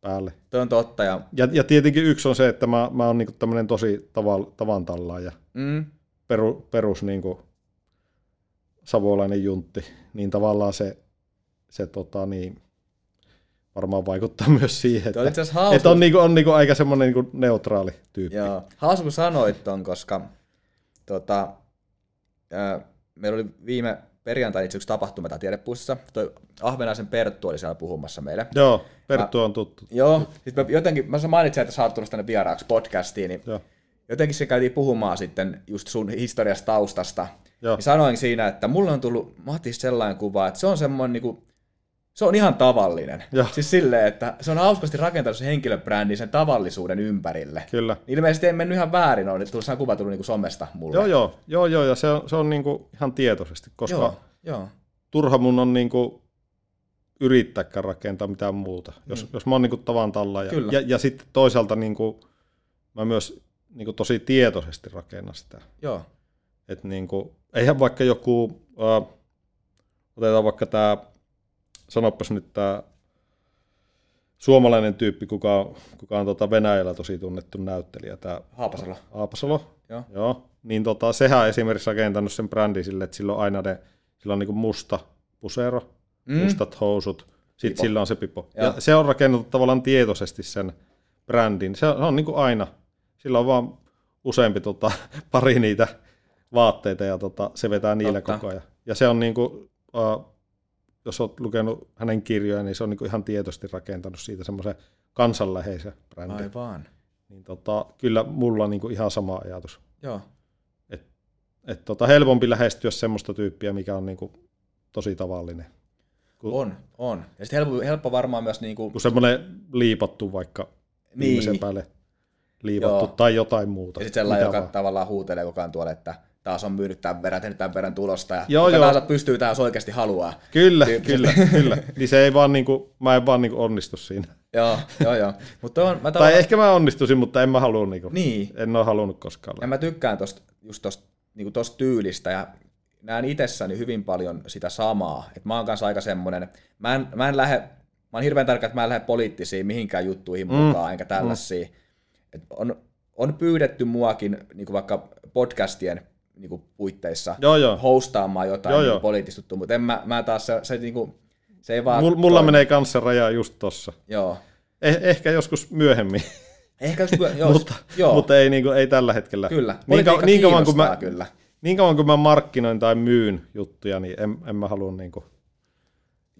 päälle. Tuo on totta. Ja... Ja, ja tietenkin yksi on se, että mä, mä oon niin tämmöinen tosi tavan, tavan tallaaja. Mm. Peru, perus niin kuin savolainen juntti, niin tavallaan se, se tota, niin, varmaan vaikuttaa *laughs* myös siihen, että, että on, niinku, on niinku aika semmoinen niinku neutraali tyyppi. Joo. Hauska kun sanoit ton, koska tota, ää, meillä oli viime perjantaina itse yksi tapahtuma täällä tiedepussissa. Toi Ahvenaisen Perttu oli siellä puhumassa meille. Joo, Perttu mä, on tuttu. Joo, sit mä jotenkin, mä mainitsin, että sä oot tullut tänne vieraaksi podcastiin, niin Joo. jotenkin se käytiin puhumaan sitten just sun historiasta taustasta. Joo. Niin sanoin siinä, että mulle on tullut Matis sellainen kuva, että se on semmoinen niin kuin, se on ihan tavallinen. Joo. Siis silleen, että se on hauskasti rakentanut se henkilöbrändi sen tavallisuuden ympärille. Kyllä. Ilmeisesti ei mennyt ihan väärin, on tullut kuva tullut niin kuin somesta mulle. Joo, joo, joo, joo ja se on, se on niin kuin ihan tietoisesti, koska joo, joo. turha mun on niin kuin yrittääkään rakentaa mitään muuta, jos, mm. jos mä oon niin kuin tavan talla. Ja, Kyllä. ja, ja sitten toisaalta niin kuin, mä myös niin kuin tosi tietoisesti rakennan sitä. Joo. Et niin kuin, eihän vaikka joku, äh, otetaan vaikka tämä sanopas nyt tämä suomalainen tyyppi, kuka on, kuka on tota Venäjällä tosi tunnettu näyttelijä. Tämä Haapasalo. Haapasalo, joo. joo. Niin tota, sehän esimerkiksi rakentanut sen brändin sille, että sillä on aina ne, sillä on niinku musta pusero, mm. mustat housut, sitten pipo. sillä on se pipo. Joo. Ja se on rakennettu tavallaan tietoisesti sen brändin. Se on, se on niin kuin aina. Sillä on vaan useampi tota, *laughs* pari niitä vaatteita ja tota, se vetää niillä Totta. koko ajan. Ja se on niin kuin, uh, jos olet lukenut hänen kirjoja, niin se on niin ihan tietoisesti rakentanut siitä semmoisen kansanläheisen brändin. Aivan. Niin tota, kyllä mulla on niin ihan sama ajatus. Joo. Et, et tota, helpompi lähestyä semmoista tyyppiä, mikä on niin tosi tavallinen. Kun, on, on. Ja sitten helppo, helppo varmaan myös... Niin kuin... Kun semmoinen liipattu vaikka niin. viimeisen päälle liipattu Joo. tai jotain muuta. Ja sitten sellainen, joka vaan. tavallaan huutelee koko ajan tuolle, että taas on myynyt tämän verran, tehnyt tämän verran tulosta ja joo, joo. taas pystyy taas oikeasti haluaa. Kyllä, kyllä, *laughs* kyllä. Niin se ei vaan niinku, mä en vaan niinku onnistu siinä. joo, joo, joo. Mutta on, mä tai ehkä mä onnistuisin, mutta en mä halua niinku, niin. en ole halunnut koskaan. Ja mä tykkään tosta, just tosta, niinku tosta tyylistä ja näen itsessäni hyvin paljon sitä samaa. Et mä oon kanssa aika semmoinen, mä en, mä en lähde, mä oon hirveän tärkeä, että mä en lähde poliittisiin mihinkään juttuihin mm. mukaan, enkä tällaisia. Mm. Et on, on pyydetty muakin niin vaikka podcastien niin kuin puitteissa joo, joo. hostaamaan jotain joo, niin poliittista mutta en mä, mä taas se, se, niin kuin, se ei vaan... Mulla toimi. menee kanssa raja just tossa. Joo. Eh, ehkä joskus myöhemmin. Ehkä joskus, *laughs* joo, mutta, joo. mutta ei, niin kuin, ei tällä hetkellä. Kyllä, niin, ka- niin kauan kuin mä, kyllä. Niin kauan kuin mä markkinoin tai myyn juttuja, niin en, en mä halua niin kuin,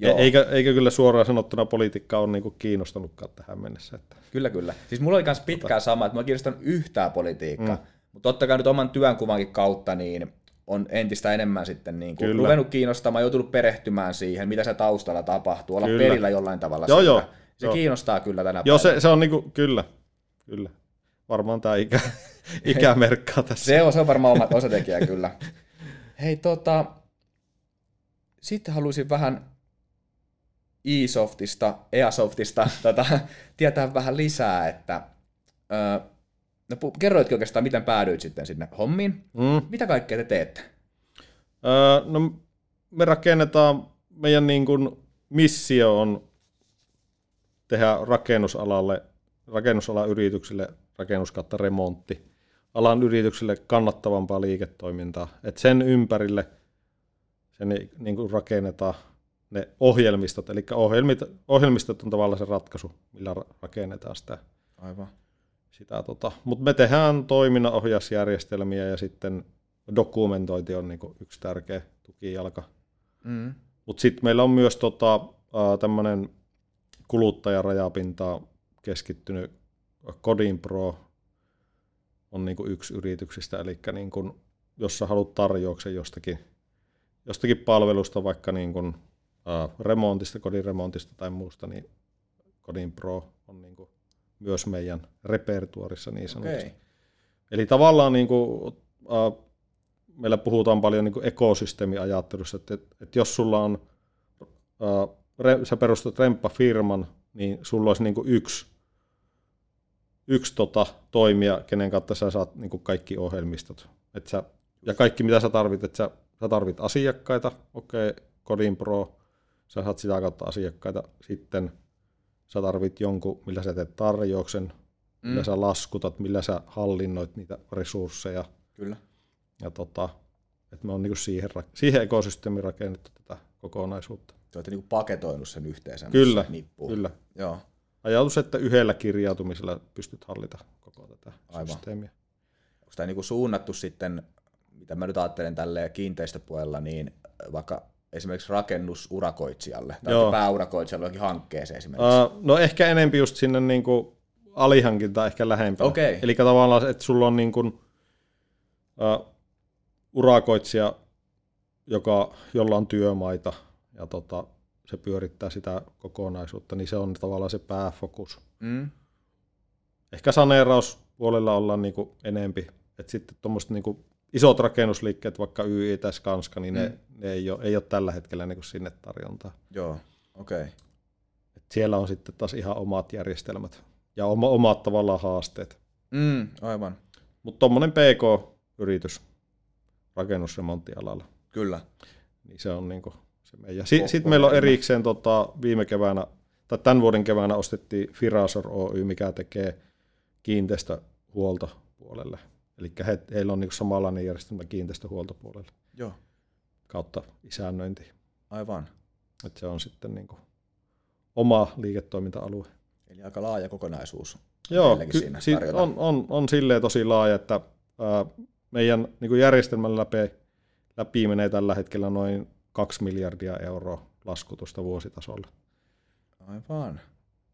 Joo. Eikä, eikä kyllä suoraan sanottuna politiikka ole niinku kiinnostanutkaan tähän mennessä. Että. Kyllä, kyllä. Siis mulla oli myös pitkään sama, että mä kiinnostanut yhtään politiikkaa. Mm. Mutta totta kai nyt oman työnkuvankin kautta niin on entistä enemmän sitten niin kuin ruvennut kiinnostamaan, joutunut perehtymään siihen, mitä se taustalla tapahtuu, olla kyllä. perillä jollain tavalla joo, joo, Se joo. kiinnostaa kyllä tänä Joo, se, se on niin kuin, kyllä, kyllä. Varmaan tämä ikä, *laughs* ikä merkkaa tässä. se, on, se on varmaan oma osatekijä kyllä. *laughs* Hei tota, sitten haluaisin vähän eSoftista, Easoftista tota, *laughs* tietää vähän lisää, että ö, No kerroitko oikeastaan, miten päädyit sitten sinne hommiin? Mm. Mitä kaikkea te teette? Öö, no me rakennetaan, meidän niin kuin missio on tehdä rakennusalalle, rakennusalan yrityksille rakennus remontti alan yrityksille kannattavampaa liiketoimintaa. Et sen ympärille se niin kuin rakennetaan ne ohjelmistot, eli ohjelmit, ohjelmistot on tavallaan se ratkaisu, millä rakennetaan sitä. Aivan. Sitä tota. Mutta me tehdään toiminnanohjausjärjestelmiä ja sitten dokumentointi on niin yksi tärkeä tukijalka. Mm. Mutta sitten meillä on myös tota, tämmöinen kuluttajarajapintaan keskittynyt Codin Pro on niin kuin yksi yrityksistä, eli niin kuin, jos sä haluat tarjouksen jostakin, jostakin palvelusta, vaikka niin kuin, uh, remontista, kodin remontista tai muusta, niin Codin Pro on niin kuin myös meidän repertuarissa niin sanotusti. Okay. Eli tavallaan niin kuin, uh, meillä puhutaan paljon niin kuin ekosysteemiajattelussa, että, että, että jos sulla on, uh, re, sä perustat remppafirman, niin sulla olisi niin kuin yksi, yksi tota, toimija, kenen kautta sä saat niin kuin kaikki ohjelmistot. Et sä, ja kaikki mitä sä tarvit, että sä, sä tarvit asiakkaita, okei, okay, Codin Pro, sä saat sitä kautta asiakkaita, sitten sä tarvit jonkun, millä sä teet tarjouksen, mm. millä sä laskutat, millä sä hallinnoit niitä resursseja. Kyllä. Ja tota, että me on niinku siihen, siihen ekosysteemiin rakennettu tätä kokonaisuutta. Te olette niinku paketoinut sen yhteisen kyllä, nippuun. Kyllä. Joo. Ajatus, että yhdellä kirjautumisella pystyt hallita koko tätä Aivan. systeemiä. Onko tämä niinku suunnattu sitten, mitä mä nyt ajattelen tälle kiinteistöpuolella, niin vaikka esimerkiksi rakennusurakoitsijalle tai Joo. pääurakoitsijalle johonkin hankkeeseen esimerkiksi? Uh, no ehkä enempi just sinne niinku alihankinta ehkä lähempänä. Okay. Eli tavallaan, että sulla on niin kuin, uh, urakoitsija, joka, jolla on työmaita ja tota, se pyörittää sitä kokonaisuutta, niin se on tavallaan se pääfokus. Mm. Ehkä saneerauspuolella ollaan niin kuin enempi. Et sitten tuommoiset niin isot rakennusliikkeet, vaikka YI tai Skanska, niin mm. ne, ne ei, ole, ei ole tällä hetkellä niin kuin sinne tarjontaa. Joo, okei. Okay. siellä on sitten taas ihan omat järjestelmät ja oma, omat tavallaan haasteet. Mm, aivan. Mutta tuommoinen PK-yritys rakennusremonttialalla. Kyllä. Niin se on niin kuin se meidän. Sitten sit meillä on erikseen tota, viime keväänä, tai tämän vuoden keväänä ostettiin Firasor Oy, mikä tekee kiinteistöhuoltopuolelle. Eli he, heillä on niin samanlainen järjestelmä kiinteistöhuoltopuolelle. Joo. Kautta isännöinti. Aivan. Et se on sitten niin kuin oma liiketoiminta-alue. Eli aika laaja kokonaisuus. Joo, ky- si- on, on, on silleen tosi laaja, että ää, meidän niin kuin järjestelmän läpi, läpi menee tällä hetkellä noin 2 miljardia euroa laskutusta vuositasolla. Aivan.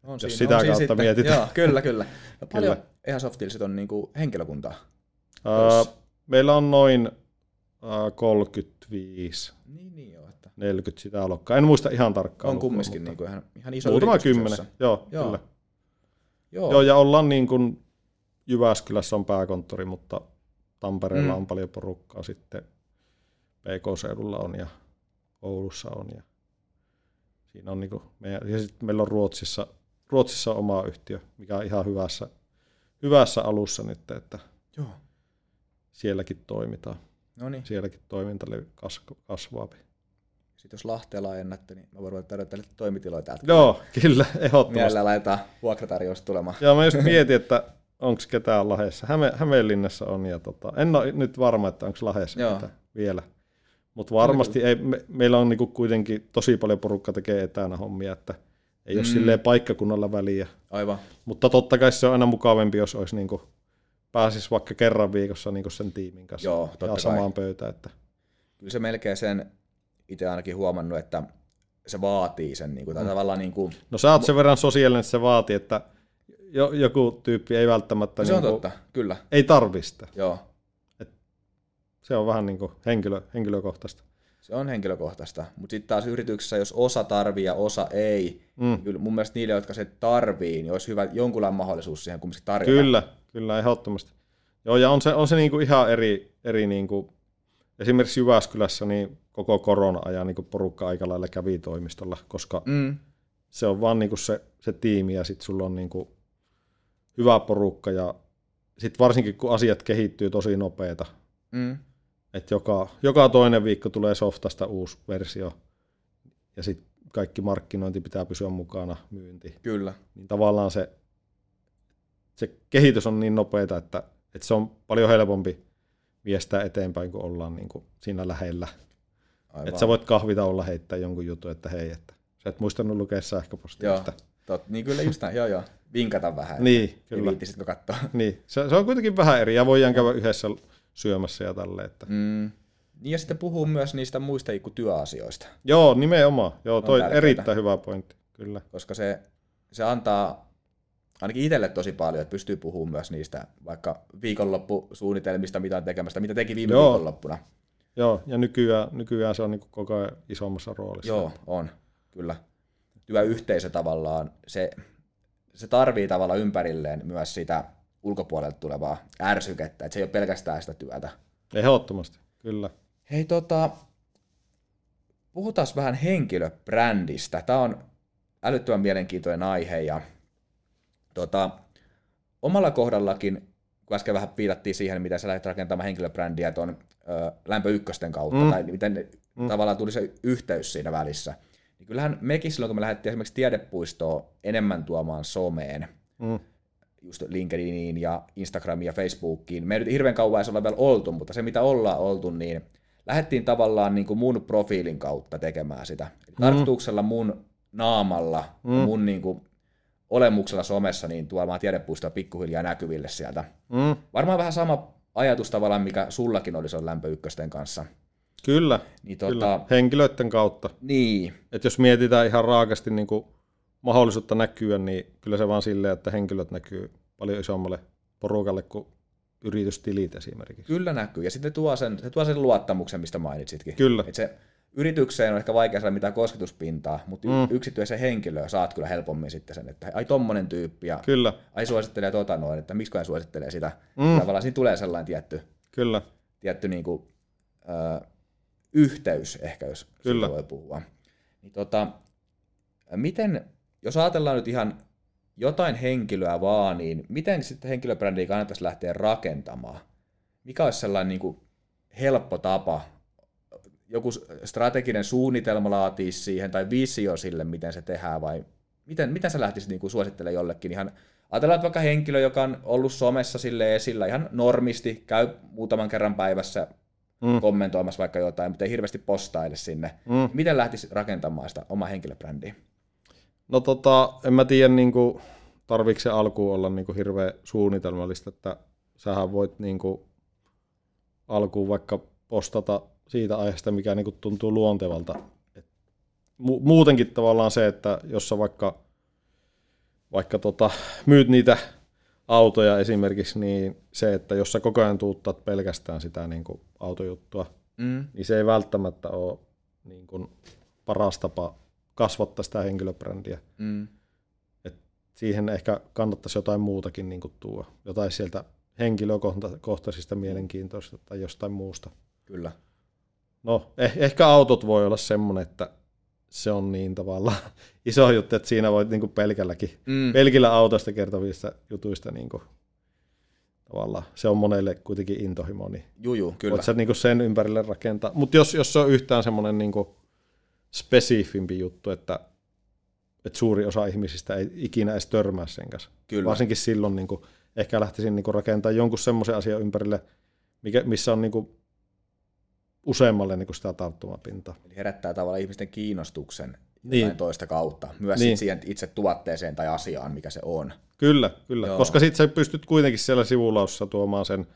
On Jos siinä, sitä on kautta sitten, mietitään. Joo, kyllä, kyllä. Ja *laughs* paljon ihan softilliset on niin kuin henkilökuntaa? Uh, meillä on noin uh, 35. Niin, niin joo. Että... 40 sitä luokkaa. En muista ihan tarkkaan. On kumminkin niin kuin ihan, ihan iso Muutama kymmenen, joo, joo. Kyllä. Joo. joo. ja ollaan niin kuin Jyväskylässä on pääkonttori, mutta Tampereella mm. on paljon porukkaa sitten, PK-seudulla on ja Oulussa on. Ja siinä on niinku meidän, ja sitten meillä on Ruotsissa, Ruotsissa on oma yhtiö, mikä on ihan hyvässä, hyvässä alussa nyt, että Joo. Sielläkin toimitaan. No niin. Sielläkin toiminta kasvaa. Sitten jos Lahteen laajennatte, niin mä voin tarjota teille toimitiloja täältä. Joo, kyllä, *laughs* ehdottomasti. Mielellä laitetaan vuokratarjous tulemaan. Joo, mä just *laughs* mietin, että onko ketään Lahdessa. Häme, Hämeenlinnassa on ja tota, en ole nyt varma, että onko Lahdessa vielä. Mutta varmasti ei, me, meillä on niinku kuitenkin tosi paljon porukka tekee etänä hommia, että ei mm. ole silleen paikkakunnalla väliä. Aivan. Mutta totta kai se on aina mukavampi, jos olisi niinku, pääsisi vaikka kerran viikossa niinku sen tiimin kanssa Joo, ja samaan pöytään. Että. Kyllä se melkein sen itse ainakin huomannut, että se vaatii sen. Niin kuin, tai mm. tavallaan niin kuin... No sä oot sen verran sosiaalinen, että se vaatii, että jo, joku tyyppi ei välttämättä... Se niin on totta, kyllä. Ei tarvista. Joo. Et se on vähän niin kuin henkilö, henkilökohtaista. Se on henkilökohtaista, mutta sitten taas yrityksessä, jos osa tarvii ja osa ei, mm. kyllä mun mielestä niille, jotka se tarvii, niin olisi hyvä jonkunlainen mahdollisuus siihen kumminkin tarjota. Kyllä, kyllä, ehdottomasti. Joo, ja on se, on se niinku ihan eri, eri niinku, esimerkiksi Jyväskylässä niin koko korona-ajan niin porukka aika lailla kävi toimistolla, koska mm. se on vaan niinku se, se tiimi ja sitten sulla on niinku hyvä porukka ja sitten varsinkin kun asiat kehittyy tosi nopeita, mm. Että joka, joka toinen viikko tulee softasta uusi versio ja sitten kaikki markkinointi pitää pysyä mukana, myynti. Kyllä. Niin tavallaan se, se kehitys on niin nopeita, että, Et se on paljon helpompi viestää eteenpäin, kun ollaan niin kuin siinä lähellä. Että sä voit kahvita olla heittää jonkun jutun, että hei, että sä et muistanut lukea sähköpostia. Joo, tot, niin kyllä just näin, joo joo, vinkata vähän. Niin, kyllä. Niin katsoa. Niin, se, se, on kuitenkin vähän eri, ja voidaan käydä yhdessä syömässä ja tälle. Että. Mm. Ja sitten puhuu myös niistä muista työasioista. Joo, nimenomaan. Joo, toi on erittäin hyvä pointti, kyllä. Koska se, se antaa ainakin itselle tosi paljon, että pystyy puhumaan myös niistä vaikka viikonloppusuunnitelmista, mitä on tekemästä, mitä teki viime Joo. viikonloppuna. Joo, ja nykyään, nykyään se on niin koko ajan isommassa roolissa. Joo, on, kyllä. Työyhteisö tavallaan, se, se tarvii tavallaan ympärilleen myös sitä ulkopuolelta tulevaa ärsykettä, että se ei ole pelkästään sitä työtä. Ehdottomasti, kyllä. Hei tota, puhutaan vähän henkilöbrändistä. Tämä on älyttömän mielenkiintoinen aihe ja tota, omalla kohdallakin, kun äsken vähän viitattiin siihen, miten sä lähdet rakentamaan henkilöbrändiä tuon lämpö ykkösten kautta, mm. tai miten mm. tavallaan tuli se yhteys siinä välissä, niin kyllähän mekin silloin, kun me lähdettiin esimerkiksi tiedepuistoa enemmän tuomaan someen, mm. Just LinkedIniin ja Instagramiin ja Facebookiin, me ei nyt hirveän kauan edes olla vielä oltu, mutta se mitä ollaan oltu, niin lähdettiin tavallaan niin kuin mun profiilin kautta tekemään sitä. Eli mm. tarkoituksella mun naamalla, mm. mun niin kuin olemuksella somessa, niin tuomaan tiedepuistoa pikkuhiljaa näkyville sieltä. Mm. Varmaan vähän sama ajatus tavallaan, mikä sullakin oli on lämpö ykkösten kanssa. Kyllä, niin, tuota, kyllä. henkilöiden kautta. Niin. Et jos mietitään ihan raakasti niin kuin mahdollisuutta näkyä, niin kyllä se vaan silleen, että henkilöt näkyy paljon isommalle porukalle kuin yritystilit esimerkiksi. Kyllä näkyy, ja sitten tuo sen, se tuo sen luottamuksen, mistä mainitsitkin. Kyllä. Et se yritykseen on ehkä vaikea saada mitään kosketuspintaa, mutta mm. yksityisen henkilöä saat kyllä helpommin sitten sen, että ai tommonen tyyppi, ja kyllä. ai suosittelee tota noin, että miksi hän suosittelee sitä. Mm. Tavallaan siinä tulee sellainen tietty, kyllä. tietty niin kuin, ö, yhteys ehkä, jos kyllä. voi puhua. Niin tota, miten, jos ajatellaan nyt ihan jotain henkilöä vaan, niin miten sitten henkilöbrändiä kannattaisi lähteä rakentamaan? Mikä olisi sellainen niin kuin helppo tapa joku strateginen suunnitelma laatii siihen tai visio sille, miten se tehdään vai miten, miten sä lähtisit niin suosittelemaan jollekin ihan Ajatellaan, että vaikka henkilö, joka on ollut somessa sille esillä ihan normisti, käy muutaman kerran päivässä mm. kommentoimassa vaikka jotain, mutta ei hirveästi postaile sinne. Mm. Miten lähtisi rakentamaan sitä omaa henkilöbrändiä? No tota, en mä tiedä, niin kuin, tarvitse se alkuun olla niin kuin hirveän suunnitelmallista, että sähän voit niin kuin, alkuun vaikka postata siitä aiheesta, mikä niin kuin tuntuu luontevalta. Et mu- muutenkin tavallaan se, että jos sä vaikka, vaikka tota, myyt niitä autoja esimerkiksi, niin se, että jos sä koko ajan tuuttat pelkästään sitä niin kuin autojuttua, mm. niin se ei välttämättä ole niin kuin paras tapa kasvattaa sitä henkilöbrändiä. Mm. Et siihen ehkä kannattaisi jotain muutakin niin tuoda, jotain sieltä henkilökohtaisista mielenkiintoista tai jostain muusta. Kyllä. No, eh, ehkä autot voi olla semmoinen, että se on niin tavallaan *laughs* iso juttu, että siinä voit niinku pelkälläkin, mm. pelkillä autosta kertovista jutuista niinku, tavallaan, se on monelle kuitenkin intohimo, niin Juju, kyllä. voit sä niinku sen ympärille rakentaa. Mutta jos, jos se on yhtään semmoinen niinku spesifimpi juttu, että, että suuri osa ihmisistä ei ikinä edes törmää sen kanssa. Kyllä. Varsinkin silloin niinku, ehkä lähtisin niinku rakentamaan jonkun semmoisen asian ympärille, mikä, missä on niinku useammalle niin kuin sitä tarttumapintaa. Eli herättää tavallaan ihmisten kiinnostuksen niin. toista kautta, myös niin. siihen itse tuotteeseen tai asiaan, mikä se on. Kyllä, kyllä. Joo. koska sitten sä pystyt kuitenkin siellä sivulaussa tuomaan sen,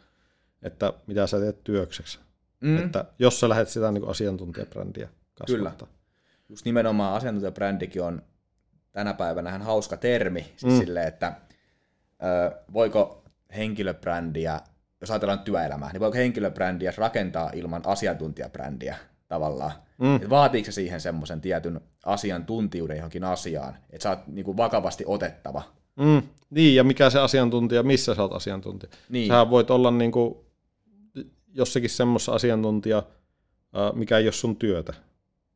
että mitä sä teet työkseksi. Mm. Että jos sä lähdet sitä niin kuin asiantuntijabrändiä kasvattaa. Kyllä. Just nimenomaan asiantuntijabrändikin on tänä päivänä hauska termi, siis mm. sille, että ö, voiko henkilöbrändiä jos ajatellaan työelämää, niin voiko henkilöbrändiä rakentaa ilman asiantuntijabrändiä tavallaan? Mm. Et vaatiiko se siihen semmoisen tietyn asiantuntijuuden johonkin asiaan, että sä oot niinku vakavasti otettava? Mm. Niin, ja mikä se asiantuntija, missä sä oot asiantuntija? Niin. Sähän voit olla niinku jossakin semmoisessa asiantuntija, mikä ei ole sun työtä.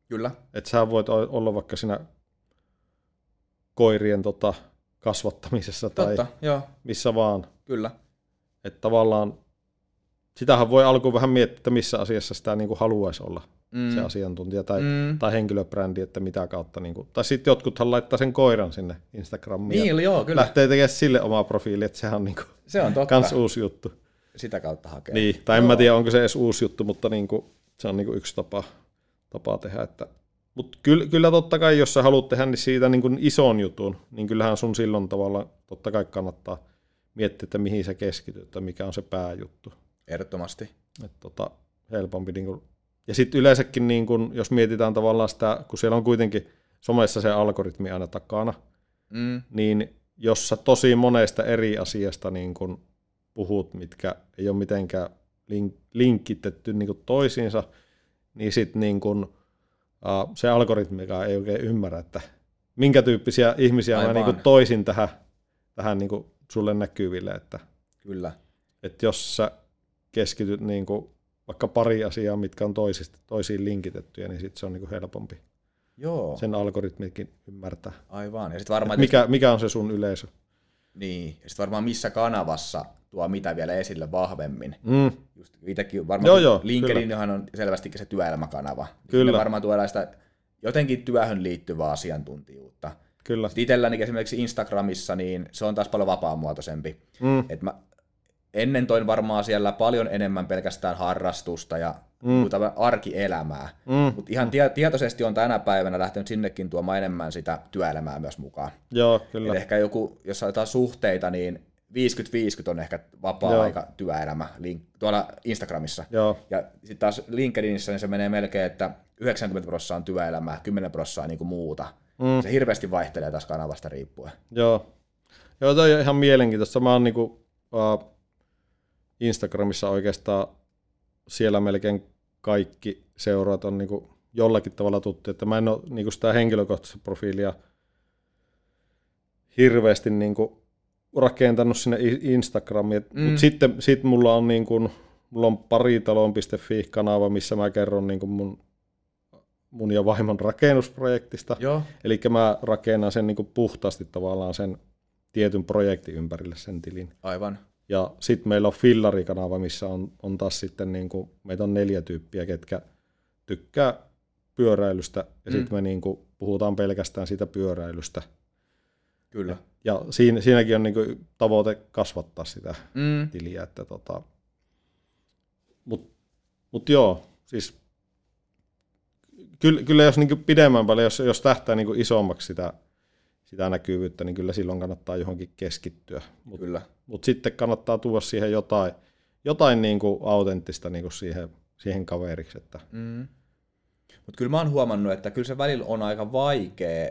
Kyllä. Että sä voit olla vaikka siinä koirien tota, kasvattamisessa Totta, tai joo. missä vaan. Kyllä. Että tavallaan sitähän voi alkuun vähän miettiä, että missä asiassa sitä niin kuin haluaisi olla mm. se asiantuntija tai, mm. tai henkilöbrändi, että mitä kautta. Niin kuin, tai sitten jotkuthan laittaa sen koiran sinne Instagramiin niin, joo, kyllä. lähtee tekemään sille omaa profiili, että sehän on, niin kuin, se on totta. kans uusi juttu. sitä kautta hakea. Niin, tai en mä tiedä, onko se edes uusi juttu, mutta niin kuin, se on niin kuin yksi tapa, tapa tehdä. Että, mutta kyllä, kyllä totta kai, jos sä haluat tehdä niin siitä niin kuin ison jutun, niin kyllähän sun silloin tavalla totta kai kannattaa miettiä, että mihin sä keskityt, että mikä on se pääjuttu. Ehdottomasti. Että tota, helpompi. Niin kuin, ja sitten yleensäkin, niin kuin, jos mietitään tavallaan sitä, kun siellä on kuitenkin somessa se algoritmi aina takana, Mm. niin jos sä tosi monesta eri asiasta niin kun puhut, mitkä ei ole mitenkään link- linkitetty niin kun toisiinsa, niin sitten niin kun, uh, se algoritmikaan ei oikein ymmärrä, että minkä tyyppisiä ihmisiä mä Aivan. niin kun toisin tähän, tähän niin kun sulle näkyville. Että, Kyllä. että jos sä keskityt niin kun vaikka pari asiaa, mitkä on toisista, toisiin linkitettyjä, niin sitten se on niin helpompi Joo, sen algoritmikin ymmärtää. aivan. Ja sitten varmaan, Mikä, mikä on se sun yleisö? niin, ja sit varmaan missä kanavassa tuo mitä vielä esille vahvemmin. Mm, Just itsekin varmaan, Joo, joo, LinkedIn on selvästikin se työelämäkanava. Kyllä. Sinne varmaan tuodaan sitä jotenkin työhön liittyvää asiantuntijuutta. kyllä. Sitten itselläni esimerkiksi Instagramissa, niin se on taas paljon vapaamuotoisempi. Mm, Et mä ennen toin varmaan siellä paljon enemmän pelkästään harrastusta ja mm. arkielämää. mm, Mutta ihan tie- tietoisesti on tänä päivänä lähtenyt sinnekin tuomaan enemmän sitä työelämää myös mukaan. joo, Et kyllä. ehkä joku, jos jotain suhteita, niin 50-50 on ehkä vapaa-aika työelämä link, tuolla Instagramissa. Joo, Ja sitten taas LinkedInissä niin se menee melkein, että 90 prosenttia on työelämää, 10 prosenttia on niinku muuta. Mm. Se hirveästi vaihtelee taas kanavasta riippuen. joo. Joo, toi on ihan mielenkiintoista. Mä oon niinku, uh, Instagramissa oikeastaan siellä melkein kaikki seuraat on niinku jollakin tavalla tuttu, että mä en ole niinku sitä henkilökohtaista profiilia hirveästi niinku rakentanut sinne Instagramiin, mm. Mutta sitten sit mulla on niinku, mulla on paritalon.fi-kanava, missä mä kerron niinku mun, mun ja vaimon rakennusprojektista. Joo. Eli mä rakennan sen niin puhtaasti tavallaan sen tietyn projektin ympärille sen tilin. Aivan. Ja sitten meillä on fillarikanava, missä on, on taas sitten, niin kuin, meitä on neljä tyyppiä, ketkä tykkää pyöräilystä, ja Mm. sitten me niin kuin, puhutaan pelkästään siitä pyöräilystä. Kyllä. Ja siinä, siinäkin on niin kuin, tavoite kasvattaa sitä Mm. tiliä. Että tota, mut, mut joo, siis kyllä, kyllä jos niin pidemmän päälle, jos, jos tähtää niin isommaksi sitä, sitä näkyvyyttä, niin kyllä silloin kannattaa johonkin keskittyä. Mutta Kyllä. mut sitten kannattaa tuoda siihen jotain, jotain niin kuin autenttista niin kuin siihen, siihen kaveriksi. Että, Mm. Mutta kyllä mä oon huomannut, että kyllä se välillä on aika vaikea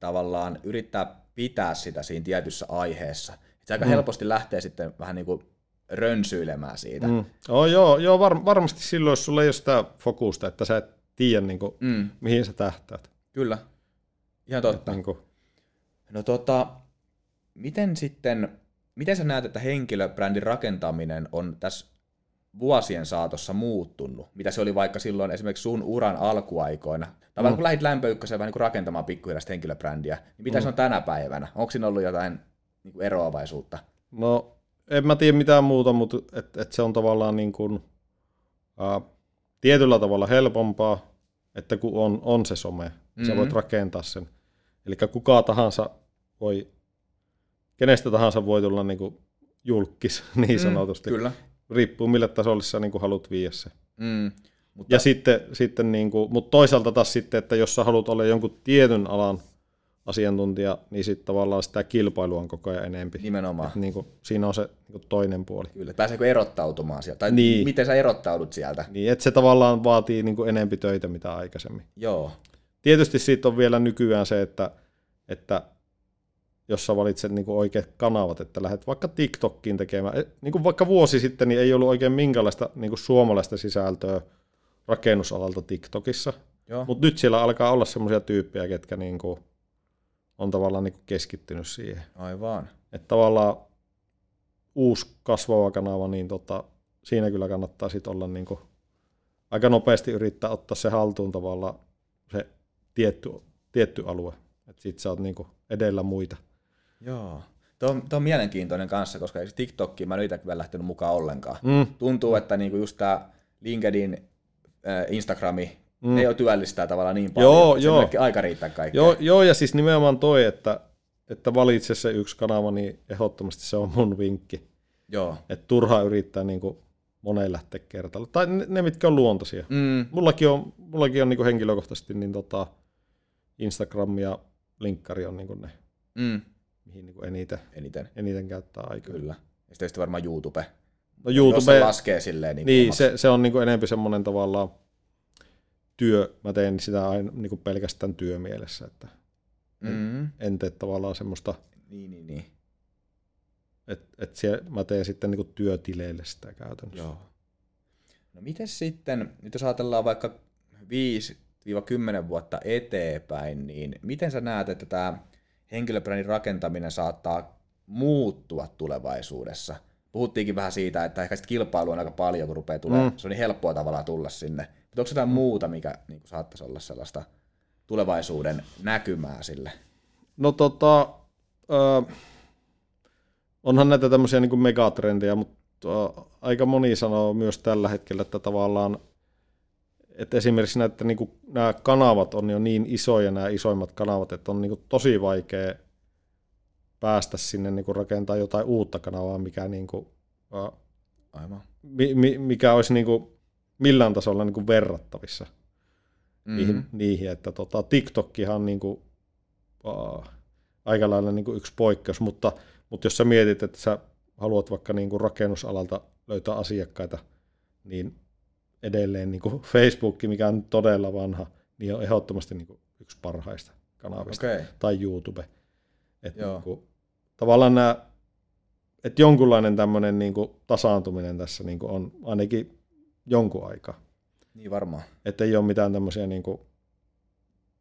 tavallaan yrittää pitää sitä siinä tietyssä aiheessa. Et se aika Mm. helposti lähtee sitten vähän niin kuin rönsyilemään siitä. Mm. oh, joo, joo var, varmasti silloin, jos sulla ei ole sitä fokusta, että sä et tiedä, niin kuin, Mm. mihin sä tähtäät. Kyllä. Ihan totta. Niin kuin, No tota, miten sitten, miten sä näet, että henkilöbrändin rakentaminen on tässä vuosien saatossa muuttunut? Mitä se oli vaikka silloin esimerkiksi sun uran alkuaikoina? Tai mm. kun lähdit lämpöykköseen vähän niin kuin rakentamaan pikkuhiljaa henkilöbrändiä, niin mitä mm. se on tänä päivänä? Onko siinä ollut jotain niin kuin eroavaisuutta? No, en mä tiedä mitään muuta, mutta et, et se on tavallaan niin kuin, ää, tietyllä tavalla helpompaa, että kun on, on se some, mm-hmm. sä voit rakentaa sen. Eli kuka tahansa voi, kenestä tahansa voi tulla niin kuin julkis *laughs* niin sanotusti. Mm, kyllä. Riippuu mille tasolle sä niin kuin haluat viedä se. Mm. Mutta, Ja sitten, sitten niin kuin, mutta toisaalta taas sitten, että jos sä haluat olla jonkun tietyn alan asiantuntija, niin sitten tavallaan sitä kilpailua on koko ajan enempi. nimenomaan. Et niin kuin, siinä on se niin kuin toinen puoli. Kyllä. Pääseekö erottautumaan sieltä? Tai niin. miten sä erottaudut sieltä? Niin, että se tavallaan vaatii niin kuin enempi töitä mitä aikaisemmin. Joo. Tietysti siitä on vielä nykyään se, että, että jos sä valitset niin kuin oikeat kanavat, että lähdet vaikka TikTokkiin tekemään, eh, niin kuin vaikka vuosi sitten, niin ei ollut oikein minkälaista niin kuin suomalaista sisältöä rakennusalalta TikTokissa, mutta nyt siellä alkaa olla semmoisia tyyppejä, ketkä niin kuin on tavallaan niin kuin keskittynyt siihen. Aivan. Että tavallaan uusi kasvava kanava, niin tota, siinä kyllä kannattaa sit olla niin kuin aika nopeasti yrittää ottaa se haltuun tavallaan se tietty, tietty alue. Että sit sä oot niin kuin edellä muita. Joo. Tuo on, tuo on mielenkiintoinen kanssa, koska TikTokkiin mä en itse vielä lähtenyt mukaan ollenkaan. Mm. Tuntuu, että niinku just tämä LinkedIn, äh, Instagrami, Mm. ne jo työllistää tavallaan niin paljon, Joo, että joo. aika riittää kaikkea. Joo, joo, ja siis nimenomaan toi, että, että valitse se yksi kanava, niin ehdottomasti se on mun vinkki. Joo. Että turhaa yrittää niin kuin moneen lähteä kertalla. Tai ne, ne, mitkä on luontaisia. Mm. Mullakin on, mullakin on niin kuin henkilökohtaisesti niin tota Instagram ja linkkari on niin kuin ne, Mm. Mihin niin eniten, Eniten. eniten käyttää aikaa. Kyllä. Ja sitten varmaan YouTube. No Jos YouTube, se laskee silleen niin, niin se, se on niin kuin enempi semmoinen tavallaan työ. Mä teen sitä aina niin kuin pelkästään työmielessä, että Mm. en tee tavallaan semmoista, Niin, niin, niin. että, että siellä, mä teen sitten niin kuin työtileille sitä käytännössä. Joo. No miten sitten, nyt jos ajatellaan vaikka 5-10 vuotta eteenpäin, niin miten sä näet, että tämä henkilöbrändin rakentaminen saattaa muuttua tulevaisuudessa? Puhuttiinkin vähän siitä, että ehkä kilpailu on aika paljon, kun rupeaa tulemaan. Mm. Se on niin helppoa tavallaan tulla sinne. Mutta onko jotain muuta, mikä niin kuin saattaisi olla sellaista tulevaisuuden näkymää sille? No tota, äh, onhan näitä tämmöisiä niin megatrendejä, mutta äh, aika moni sanoo myös tällä hetkellä, että tavallaan että esimerkiksi näitä, niin kuin, nämä kanavat on jo niin isoja, nämä isoimmat kanavat, että on niin kuin, tosi vaikea päästä sinne niin kuin, rakentaa jotain uutta kanavaa, mikä, niin kuin, Aivan. mi, mi, mikä olisi niin kuin, millään tasolla niin kuin, verrattavissa Mm-hmm. niihin, niihin että tota, TikTokkihan on niin kuin, uh, aika lailla niin kuin yksi poikkeus, mutta, mutta jos sä mietit, että sä haluat vaikka niin kuin rakennusalalta löytää asiakkaita, niin edelleen niin kuin Facebook, mikä on todella vanha, niin on ehdottomasti niin kuin yksi parhaista kanavista. Okay. tai YouTube. Et Joo. niin kuin, tavallaan nämä, että jonkunlainen tämmöinen niin kuin tasaantuminen tässä niin kuin on ainakin jonkun aikaa. Niin varmaan. Että ei ole mitään tämmöisiä niin kuin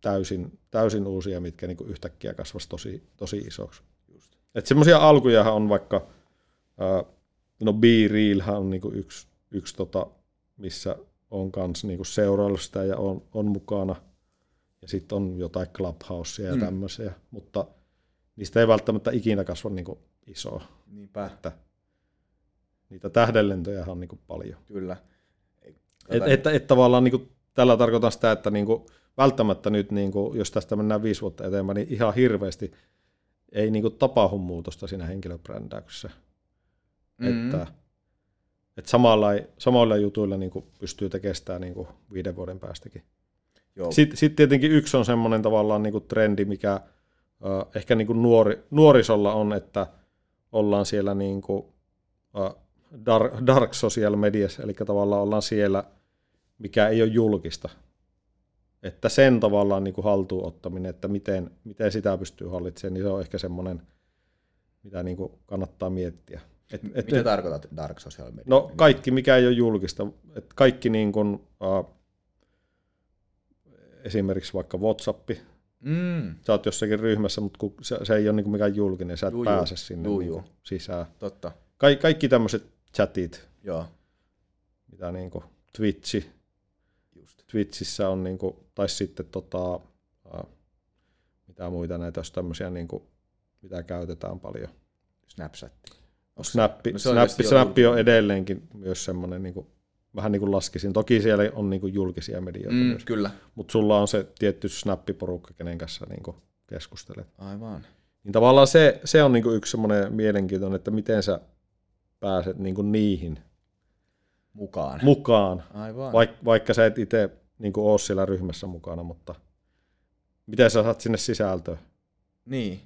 täysin, täysin uusia, mitkä niin kuin yhtäkkiä kasvaisi tosi, tosi isoksi. Just. Että semmoisia alkujahan on vaikka, no Be Realhan on niin kuin yksi, yksi tota, missä on kans niin kuin seuraillut sitä ja on, on mukana. Ja sitten on jotain Clubhousea ja Mm. mm. tämmöisiä, mutta niistä ei välttämättä ikinä kasva niin kuin isoa. Niinpä. Että niitä tähdenlentoja on niin kuin paljon. Kyllä. Et, et, et tavallaan niin kuin, tällä tarkoitan sitä, että niin kuin, välttämättä nyt, niin kuin, jos tästä mennään viisi vuotta eteenpäin, niin ihan hirveästi ei niin kuin, tapahdu muutosta siinä henkilöbrändäyksessä. Mm. Että, että samalla, samoilla jutuilla niin kuin, pystyy tekemään sitä niin kuin, viiden vuoden päästäkin. Joo. Sitten sit tietenkin yksi on semmoinen tavallaan niin kuin, trendi, mikä äh, ehkä niin kuin, nuori, nuorisolla on, että ollaan siellä niin kuin, äh, dark, dark social mediassa, eli tavallaan ollaan siellä, mikä ei ole julkista. Että sen tavallaan niin kuin haltuun ottaminen, että miten, miten sitä pystyy hallitsemaan, niin se on ehkä semmoinen, mitä niin kuin kannattaa miettiä. Et, et, Mitä tarkoitat dark social media? no kaikki, mikä ei ole julkista, että kaikki niin kuin, äh, esimerkiksi vaikka WhatsApp, Mm, sä oot jossakin ryhmässä, mutta kun se, se ei ole niin mikään julkinen, sä et Juu, juu. pääse sinne Juu, niin juu. sisään. totta. Ka- kaikki tämmöiset chatit, Joo, mitä niin kuin Twitchi, just. Twitchissä on, niin kuin, tai sitten tota, ää, mitä muita näitä, jos tämmöisiä, niin kuin, mitä käytetään paljon. Snapchat. Snappi, no se on Snappi, Snappi on edelleenkin myös semmoinen, niin kuin, vähän niin kuin laskisin. Toki siellä on niin kuin julkisia medioita Mm, myös, kyllä. mutta sulla on se tietty Snappi-porukka, kenen kanssa niin kuin keskustelet. Aivan. Niin tavallaan se, se on niin kuin yksi semmoinen mielenkiintoinen, että miten sä pääset niin kuin niihin Mukaan. mukaan, Aivan. Vaik, vaikka sä et itse niin ole siellä ryhmässä mukana, mutta miten sä saat sinne sisältöä? Niin.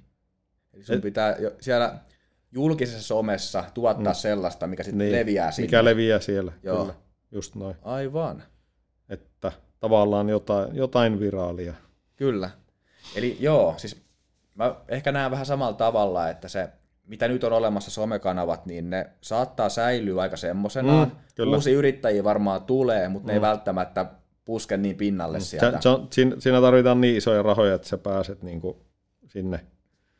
Eli sun Et- pitää jo siellä julkisessa somessa tuottaa mm. sellaista, mikä sitten Niin, leviää sinne. Mikä leviää siellä, Joo. kyllä, just noin. Aivan. Että tavallaan jotain, jotain viraalia. Kyllä. Eli joo, siis mä ehkä näen vähän samalla tavalla, että se, mitä nyt on olemassa somekanavat, niin ne saattaa säilyä aika semmoisenaan. Mm, kyllä. Uusi yrittäjiä varmaan tulee, mutta mm. ne ei välttämättä puske niin pinnalle sieltä. Se, se on, siinä, siinä tarvitaan niin isoja rahoja, että sä pääset niin kuin sinne,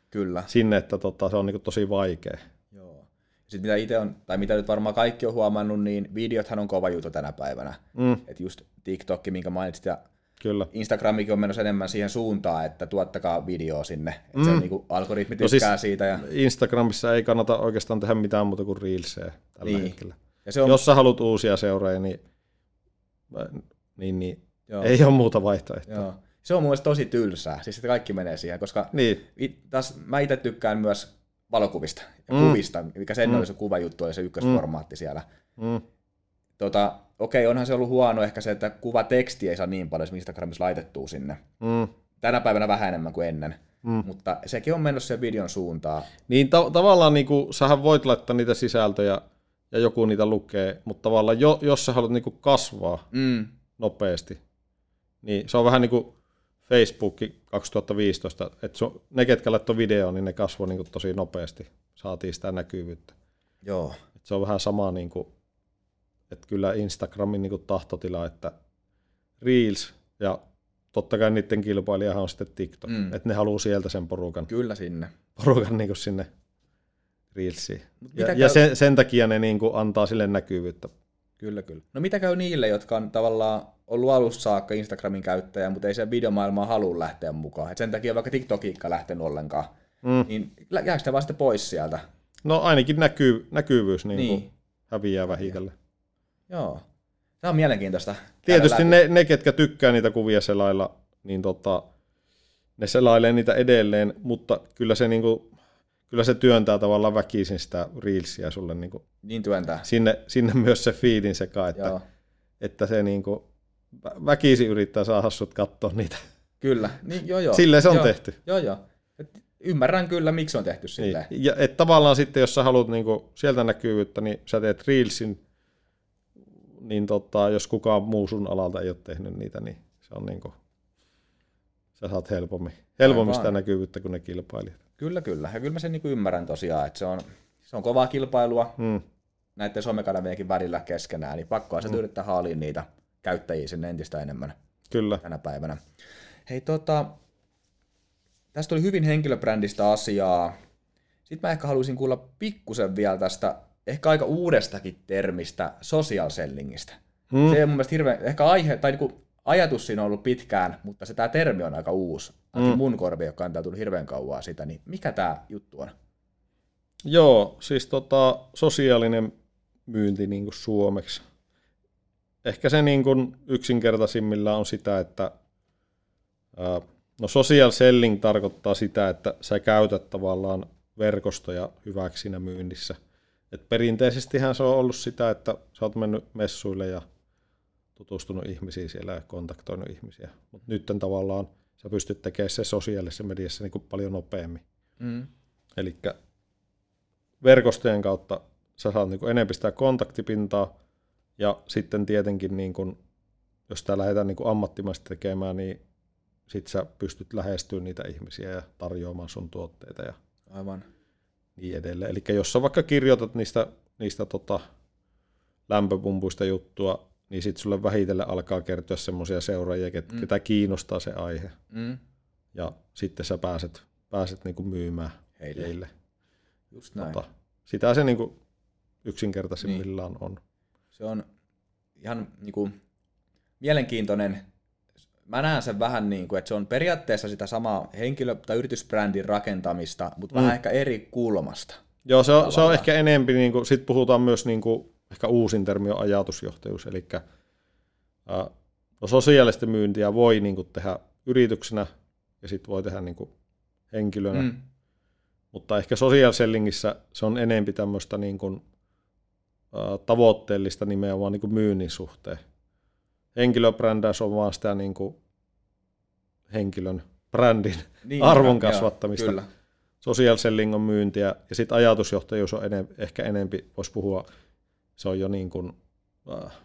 Kyllä. sinne, että tota, se on niin tosi vaikea. Joo. Sitten mitä itse on, tai mitä nyt varmaan kaikki on huomannut, niin videothan on kova juttu tänä päivänä. Mm, Että just TikTok, minkä mainitsit, ja kyllä. Instagramikin on menossa enemmän siihen suuntaan, että tuottakaa videoa sinne. Että mm. se on niin algoritmi No siis- tykkää siitä. Ja, Instagramissa ei kannata oikeastaan tehdä mitään muuta kuin reelseja tällä Niin. hetkellä. ja se on, Jos sä haluat uusia seuraajia, niin, niin, niin joo, ei ole muuta vaihtoehtoa. joo. Se on mun mielestä tosi tylsää, siis että kaikki menee siihen, koska Niin, it, taas, mä itse tykkään myös valokuvista ja Mm. kuvista, mikä sen Mm. oli se kuvajuttu, oli se ykkösformaatti siellä. Mm. Tota, okei, onhan se ollut huono ehkä se, että kuvateksti ei saa niin paljon Instagramissa laitettua sinne. Mm. Tänä päivänä vähän enemmän kuin ennen, Mm. mutta sekin on mennyt sen videon suuntaan. Niin ta- tavallaan niinku, sähän voit laittaa niitä sisältöjä ja joku niitä lukee, mutta tavallaan jo, jos sä haluat niinku kasvaa Mm. nopeasti, niin se on vähän niin kuin Facebook 2015, että ne, ketkä laittoi video, niin ne kasvoi niin kuin tosi nopeasti, saatiin sitä näkyvyyttä. Joo. Et se on vähän sama, niin kuin, että kyllä Instagramin niin kuin tahtotila, että Reels ja totta kai niiden kilpailijahan on sitten TikTok, Mm. että ne haluaa sieltä sen porukan, Kyllä sinne. porukan niin kuin sinne Reelsiin. Mut Ja, ja sen, sen takia ne niin kuin antaa sille näkyvyyttä. Kyllä, kyllä. No mitä käy niille, jotka on tavallaan ollut alusta saakka Instagramin käyttäjä, mutta ei se videomaailmaan halua lähteä mukaan. Et sen takia vaikka TikTokikka lähtenyt ollenkaan, Mm. niin jääkö vaan sitten pois sieltä? No ainakin näkyy, näkyvyys niin Niin. Kuin häviää vähitellen. Joo. Tämä on mielenkiintoista. Tietysti ne, ne, ketkä tykkää niitä kuvia selailla, niin tota, ne selailee niitä edelleen, mutta kyllä se, niinku, kyllä se työntää tavallaan väkisin sitä reelsia sulle niinku, Niin työntää. sinne, sinne myös se feedin sekaan, että, Joo. että se niinku, vä- väkisin yrittää saada sut katsoa niitä. Kyllä. Niin, joo, joo. Silleen se on joo. tehty. Joo, joo. Et ymmärrän kyllä, miksi on tehty silleen. Niin. Ja et tavallaan sitten, jos sä haluat niinku sieltä näkyvyyttä, niin sä teet reelsin, niin tota, jos kukaan muu sun alalta ei ole tehnyt niitä, niin se on niinku, sä saat helpommin, helpommin sitä näkyvyyttä kuin ne kilpailijat. Kyllä, kyllä. Ja kyllä mä sen niin ymmärrän tosiaan, että se on, se on kovaa kilpailua Mm. näiden somekanavienkin välillä keskenään, niin pakkoa se Mm. yrittää haalia niitä käyttäjiä sinne entistä enemmän Kyllä. tänä päivänä. Hei tota, tästä tuli hyvin henkilöbrändistä asiaa. Sitten mä ehkä haluaisin kuulla pikkusen vielä tästä ehkä aika uudestakin termistä social sellingistä. Mm. Se on mun mielestä hirveän, ehkä aihe, tai niinku ajatus siinä on ollut pitkään, mutta se tämä termi on aika uusi. Ainakin Mm. mun korvi, joka on tullut hirveän kauaa sitä, niin mikä tämä juttu on? Joo, siis tota, sosiaalinen myynti niin kuin suomeksi. Ehkä se niin kuin yksinkertaisimmillaan on sitä, että ää, no social selling tarkoittaa sitä, että sä käytät tavallaan verkostoja hyväksi siinä myynnissä. Et perinteisestihän se on ollut sitä, että sä oot mennyt messuille ja tutustunut ihmisiin siellä ja kontaktoinut ihmisiä. Mutta nyt tavallaan sä pystyt tekemään se sosiaalisessa mediassa niin kuin paljon nopeammin. Mm. Eli verkostojen kautta sä saat niin enemmän sitä kontaktipintaa, ja sitten tietenkin, niin kun, jos tämä lähdetään niin ammattimaisesti tekemään, niin sit sä pystyt lähestyä niitä ihmisiä ja tarjoamaan sun tuotteita ja Aivan. niin edelleen. Eli jos sä vaikka kirjoitat niistä, niistä tota lämpöpumpuista juttua, niin sitten sulle vähitellen alkaa kertyä semmoisia seuraajia, ket, Mm. ketä kiinnostaa se aihe. Mm. Ja sitten sä pääset, pääset niin myymään Heille. heille. Just näin. Tota, sitä se niin kuin yksinkertaisimmillaan niin. on. Se on ihan niinku, mielenkiintoinen. Mä näen sen vähän niin kuin, että se on periaatteessa sitä samaa henkilö- tai yritysbrändin rakentamista, mutta mm. Vähän ehkä eri kulmasta. Joo, se on, se on ehkä enempi, niin kuin, sit puhutaan myös niin kuin, ehkä uusin termi on ajatusjohtajuus, eli ää, no sosiaalista myyntiä voi niin kuin, tehdä yrityksenä ja sitten voi tehdä niin kuin, henkilönä, mm. Mutta ehkä social sellingissä se on enempi tämmöistä niin kuin, ää, tavoitteellista nimenomaan niin kuin myynnin suhteen. Henkilöbrändäys on vaan sitä niin kuin, henkilön brändin Niin, arvon kasvattamista. Kyllä. social selling on myyntiä, ja sitten ajatusjohtajuus on enem, ehkä enempi, voisi puhua, se on jo niin kuin, äh,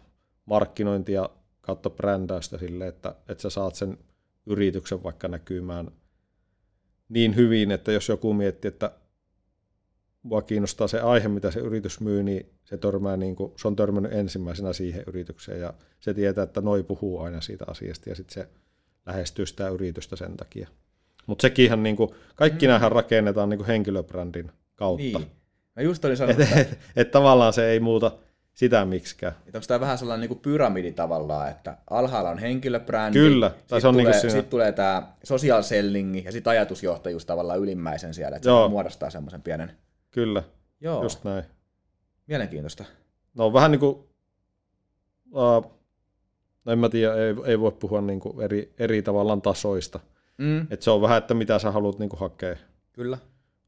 markkinointia kautta brändäystä sille, että, että sä saat sen yrityksen vaikka näkymään niin hyvin, että jos joku miettii, että mua kiinnostaa se aihe, mitä se yritys myy, niin se, törmää niin kuin, se on törmännyt ensimmäisenä siihen yritykseen, ja se tietää, että noi puhuu aina siitä asiasta, ja sitten se lähestyy sitä yritystä sen takia. Mutta sekinhän, niin kuin, kaikki Mm. rakennetaan niin kuin henkilöbrändin kautta. Niin. Mä just olin sanonut, Et, että, et, et tavallaan se ei muuta sitä miksikään. että onko tämä vähän sellainen niin pyramidi tavallaan, että alhaalla on henkilöbrändi, Kyllä, tai sitten se on tulee, niinku siinä- sit tulee tämä social selling ja sitten ajatusjohtajuus tavallaan ylimmäisen siellä, että Joo. se muodostaa semmoisen pienen. Kyllä, Joo, just näin. mielenkiintoista. No vähän niin kuin, uh, no en mä tiedä, ei, ei voi puhua niin kuin eri, eri tavallaan tasoista. Mm, Et se on vähän, että mitä sä haluat niin kuin hakea, kyllä.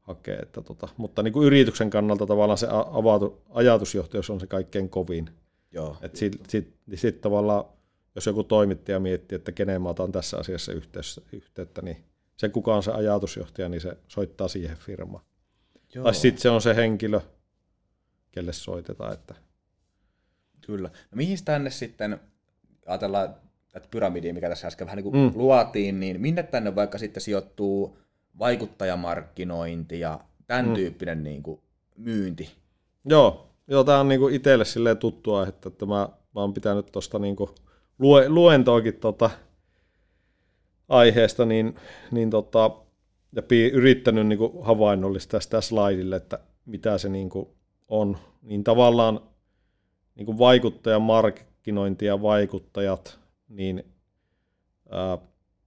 Hakea. Että tota, mutta niin kuin yrityksen kannalta tavallaan se avatu, ajatusjohtajuus on se kaikkein kovin. Joo. Sitten sit, sit, sit tavallaan, jos joku toimittaja miettii, että kenen mä otan tässä asiassa yhteydessä, yhteyttä, niin se kuka on se ajatusjohtaja, niin se soittaa siihen firmaan. Joo. Tai sitten se on se henkilö, kelle soitetaan. Että... Kyllä. No mihin tänne sitten, ajatellaan että pyramidia, mikä tässä äsken vähän niin kuin mm. luotiin, niin minne tänne vaikka sitten sijoittuu vaikuttajamarkkinointi ja tämän mm. tyyppinen niin kuin myynti? Joo, Joo tämä on niin kuin itselle silleen tuttua, että, että mä, mä oon pitänyt tuosta niin lue, luentoakin tota aiheesta, niin, niin tota, ja pi, yrittänyt niin kuin havainnollistaa sitä slaidille, että mitä se niin kuin on. Niin tavallaan niin kuin vaikuttajamarkkinointi ja vaikuttajat, niin ää,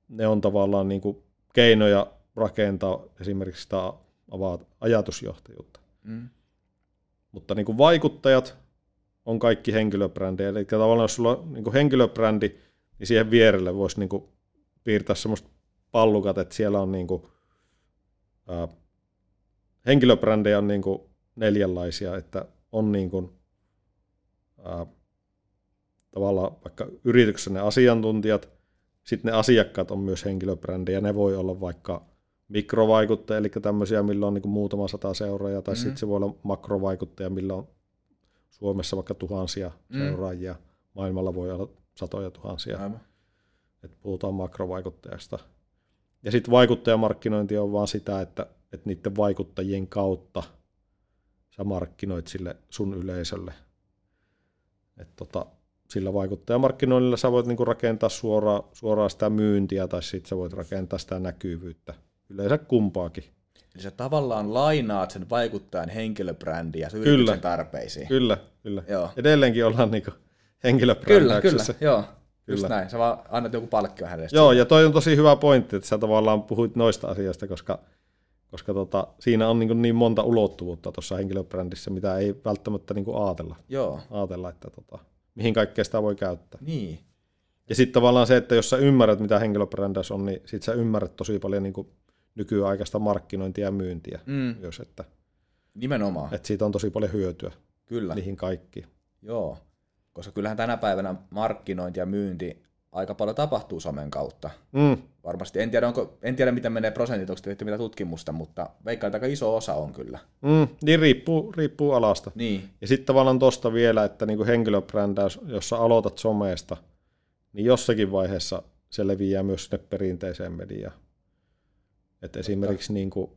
ne on tavallaan niin kuin keinoja rakentaa esimerkiksi sitä ajatusjohtajuutta. Mm. Mutta niin kuin vaikuttajat on kaikki henkilöbrändejä. Eli tavallaan jos sulla on niin kuin henkilöbrändi, niin siihen vierelle voisi niin kuin piirtää semmoista pallukat, että siellä on niin kuin, ää, henkilöbrändejä on niin kuin neljänlaisia, että on niin kuin, ää, tavallaan vaikka yrityksen ne asiantuntijat, sitten ne asiakkaat on myös henkilöbrändejä, ne voi olla vaikka mikrovaikuttaja, eli tämmöisiä, millä on niin kuin muutama sata seuraajaa, tai mm. sitten se voi olla makrovaikuttaja, millä on Suomessa vaikka tuhansia mm. seuraajia, maailmalla voi olla satoja tuhansia. Aivan. Et puhutaan makrovaikuttajasta. Ja sitten vaikuttajamarkkinointi on vaan sitä, että, että niiden vaikuttajien kautta sä markkinoit sille sun yleisölle. Et tota, sillä vaikuttajamarkkinoinnilla sä voit niinku rakentaa suoraan, suoraan sitä myyntiä tai sitten sä voit rakentaa sitä näkyvyyttä yleensä kumpaakin. Eli sä tavallaan lainaat sen vaikuttajan henkilöbrändiä sun kyllä, tarpeisiin. Kyllä, kyllä. Joo. Edelleenkin ollaan niinku henkilöbrändäyksessä. Kyllä, kyllä, joo. Kyllä. Just näin, sä vaan annat joku palkkio hänelle. Joo, ja toi on tosi hyvä pointti, että sä tavallaan puhuit noista asioista, koska, koska tota, siinä on niin, niin monta ulottuvuutta tuossa henkilöbrändissä, mitä ei välttämättä niin ajatella. Joo. Ajatella, että tota, mihin kaikkea sitä voi käyttää. Niin. Ja sitten tavallaan se, että jos sä ymmärrät, mitä henkilöbrändäys on, niin sit sä ymmärrät tosi paljon niin kuin nykyaikaista markkinointia ja myyntiä mm. myös. Että, Nimenomaan. Että siitä on tosi paljon hyötyä. Kyllä. Niihin kaikkiin. Joo, koska kyllähän tänä päivänä markkinointi ja myynti aika paljon tapahtuu somen kautta. Mm. Varmasti. En tiedä, onko, en tiedä, miten menee prosentit, onko tehty mitä tutkimusta, mutta veikkaan, että aika iso osa on kyllä. Mm, niin riippuu, riippuu alasta. Niin. Ja sitten tavallaan tuosta vielä, että niinku henkilöbrändäys, jos sä aloitat somesta, niin jossakin vaiheessa se leviää myös sinne perinteiseen mediaan. Et esimerkiksi niin kuin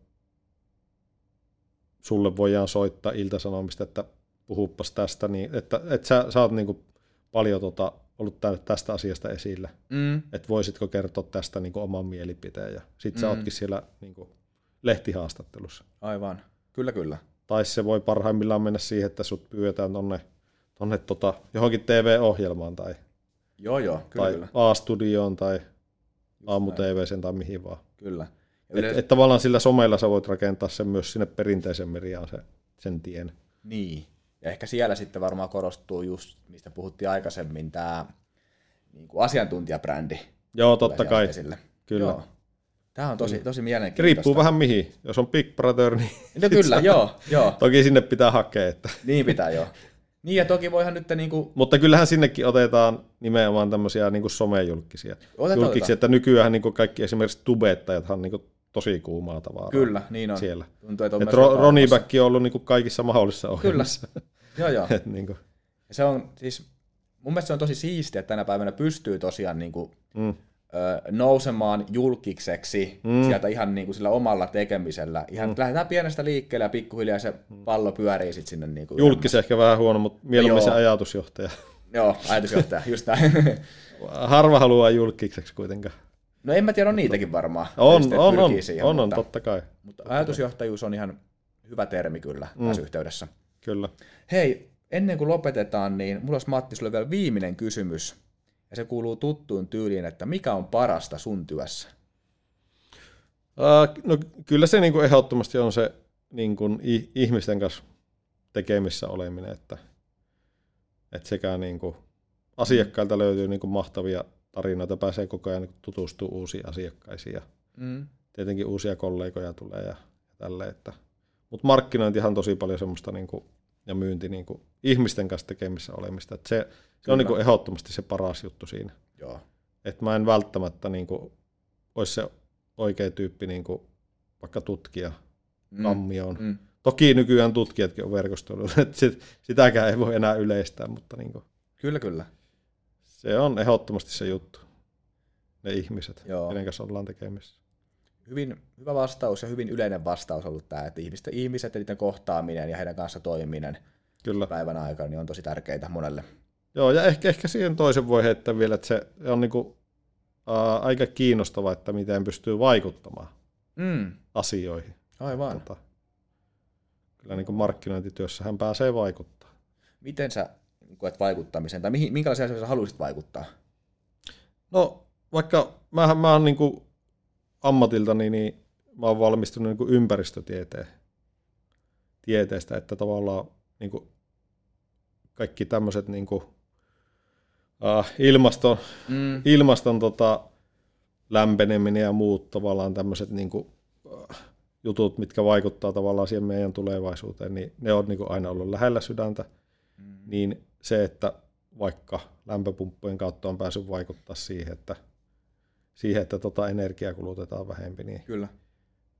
sulle voidaan soittaa iltasanomista, että puhuppas tästä, niin että, että sä, sä oot niin kuin paljon tota, ollut tästä asiasta esillä. Mm. Että voisitko kertoa tästä niin kuin oman mielipiteen. Ja sit sä mm. ootkin siellä niin kuin lehtihaastattelussa. Aivan. Kyllä, kyllä. Tai se voi parhaimmillaan mennä siihen, että sut pyydetään tonne, tonne tota, johonkin TV-ohjelmaan tai, joo, joo, kyllä, tai kyllä. A-studioon tai aamu TV:n tai mihin vaan. Kyllä. Et, et tavallaan sillä somella sä voit rakentaa sen myös sinne perinteisen mediaan se, sen tien. Niin. Ja ehkä siellä sitten varmaan korostuu just, mistä puhuttiin aikaisemmin, tämä niin kuin asiantuntijabrändi. Joo, totta kai. Esille. Kyllä. Joo. Tämä on tosi, tosi mielenkiintoista. Riippuu vähän mihin. Jos on Big Brother, niin... No kyllä, joo, joo. Toki sinne pitää hakea. Että... Niin pitää, joo. Niin ja toki voihan nyt niin kuin... Mutta kyllähän sinnekin otetaan nimenomaan tämmöisiä niin kuin somejulkisia. Otetaan, Julkiksi, otetaan. että nykyään niin kuin kaikki esimerkiksi tubettajathan niin kuin tosi kuumaa tavaraa. Kyllä, niin on. Siellä. Tuntuu, että on Et Ro- Ronnie Back on ollut niin kuin kaikissa mahdollisissa ohjelmissa. Kyllä, *laughs* joo joo. Et niin kuin. Se on siis, mun mielestä se on tosi siistiä, että tänä päivänä pystyy tosiaan niin kuin, mm. ö, nousemaan julkikseksi mm. sieltä ihan niin kuin sillä omalla tekemisellä. Ihan mm. lähdetään pienestä liikkeelle ja pikkuhiljaa se mm. pallo pyörii sitten sinne. Niin kuin Julkis ehkä vähän huono, mutta mieluummin se ajatusjohtaja. Joo, ajatusjohtaja, just näin. *laughs* Harva haluaa julkikseksi kuitenkaan. No en mä tiedä, on niitäkin varmaan. On, on, on, siihen, on, mutta, on, totta kai. Mutta ajatusjohtajuus on ihan hyvä termi kyllä mm. tässä yhteydessä. Kyllä. Hei, ennen kuin lopetetaan, niin mulla olisi Matti sulle vielä viimeinen kysymys. Ja se kuuluu tuttuun tyyliin, että mikä on parasta sun työssä? Uh, no kyllä se niin kuin ehdottomasti on se niin kuin ihmisten kanssa tekemissä oleminen, että, että sekä niin kuin asiakkailta löytyy niin kuin mahtavia tarinoita, pääsee koko ajan tutustumaan uusiin asiakkaisiin ja mm. tietenkin uusia kollegoja tulee ja tälle, että mutta markkinointihan on tosi paljon semmoista niin kuin, ja myynti niin kuin, ihmisten kanssa tekemissä olemista. Että se, se on niin kuin, ehdottomasti se paras juttu siinä. Joo. Että mä en välttämättä niin kuin, olisi se oikea tyyppi niin kuin, vaikka tutkija mm. kammioon. Mm. Toki nykyään tutkijatkin on verkostoilut, *laughs* että sit, sitäkään ei voi enää yleistää, mutta niin kuin, Kyllä, kyllä. Se on ehdottomasti se juttu. Ne ihmiset, Joo. kenen kanssa ollaan tekemisissä. Hyvin hyvä vastaus ja hyvin yleinen vastaus on ollut tämä, että ihmiset, ihmiset ja niiden kohtaaminen ja heidän kanssa toimiminen Kyllä. päivän aikana niin on tosi tärkeitä monelle. Joo, ja ehkä, ehkä siihen toisen voi heittää vielä, että se on niinku, ää, aika kiinnostava, että miten pystyy vaikuttamaan mm. asioihin. Aivan. Tota, kyllä niin markkinointityössä hän pääsee vaikuttaa. Miten sä koet vaikuttamisen, tai mihin, minkälaisia asioita haluaisit vaikuttaa? No, vaikka mähän mä oon niin ammatiltani, niin mä oon valmistunut niin ympäristötieteen tieteestä, että tavallaan niin kuin kaikki tämmöiset niin kuin, äh, ilmaston, mm. ilmaston tota, lämpeneminen ja muut tavallaan tämmöiset niin kuin, äh, jutut, mitkä vaikuttaa tavallaan siihen meidän tulevaisuuteen, niin ne on niin kuin aina ollut lähellä sydäntä. Mm. Niin se, että vaikka lämpöpumppujen kautta on päässyt vaikuttaa siihen, että, siihen, että tota energiaa kulutetaan vähempi, niin, Kyllä.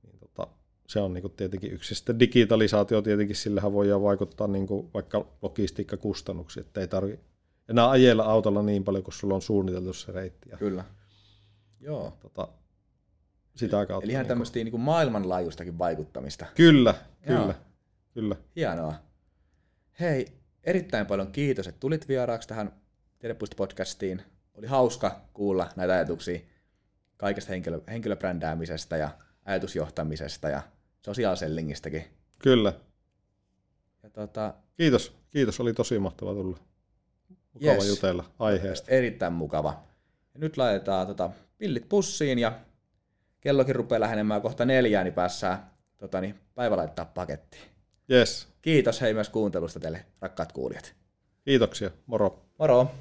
niin tota, se on niin tietenkin yksi. Sitten digitalisaatio tietenkin, sillähän voi vaikuttaa niin vaikka logistiikkakustannuksiin, että ei tarvitse enää ajella autolla niin paljon, kun sulla on suunniteltu se reitti. Ja, Kyllä. Joo. Tota, sitä kautta. Eli ihan niin tämmöistä niin maailmanlaajuistakin vaikuttamista. Kyllä, kyllä, Joo. kyllä. Hienoa. Hei, erittäin paljon kiitos, että tulit vieraaksi tähän Tiedepuisto-podcastiin. Oli hauska kuulla näitä ajatuksia kaikesta henkilö, henkilöbrändäämisestä ja ajatusjohtamisesta ja sosiaalisellingistäkin. Kyllä. Ja tota, kiitos, kiitos, oli tosi mahtava tulla. Mukava yes. jutella aiheesta. Erittäin mukava. Ja nyt laitetaan tota, pillit pussiin ja kellokin rupeaa lähenemään kohta neljään, niin päässään tota, niin, päivä laittaa pakettiin. Yes. Kiitos hei myös kuuntelusta teille, rakkaat kuulijat. Kiitoksia. Moro. Moro.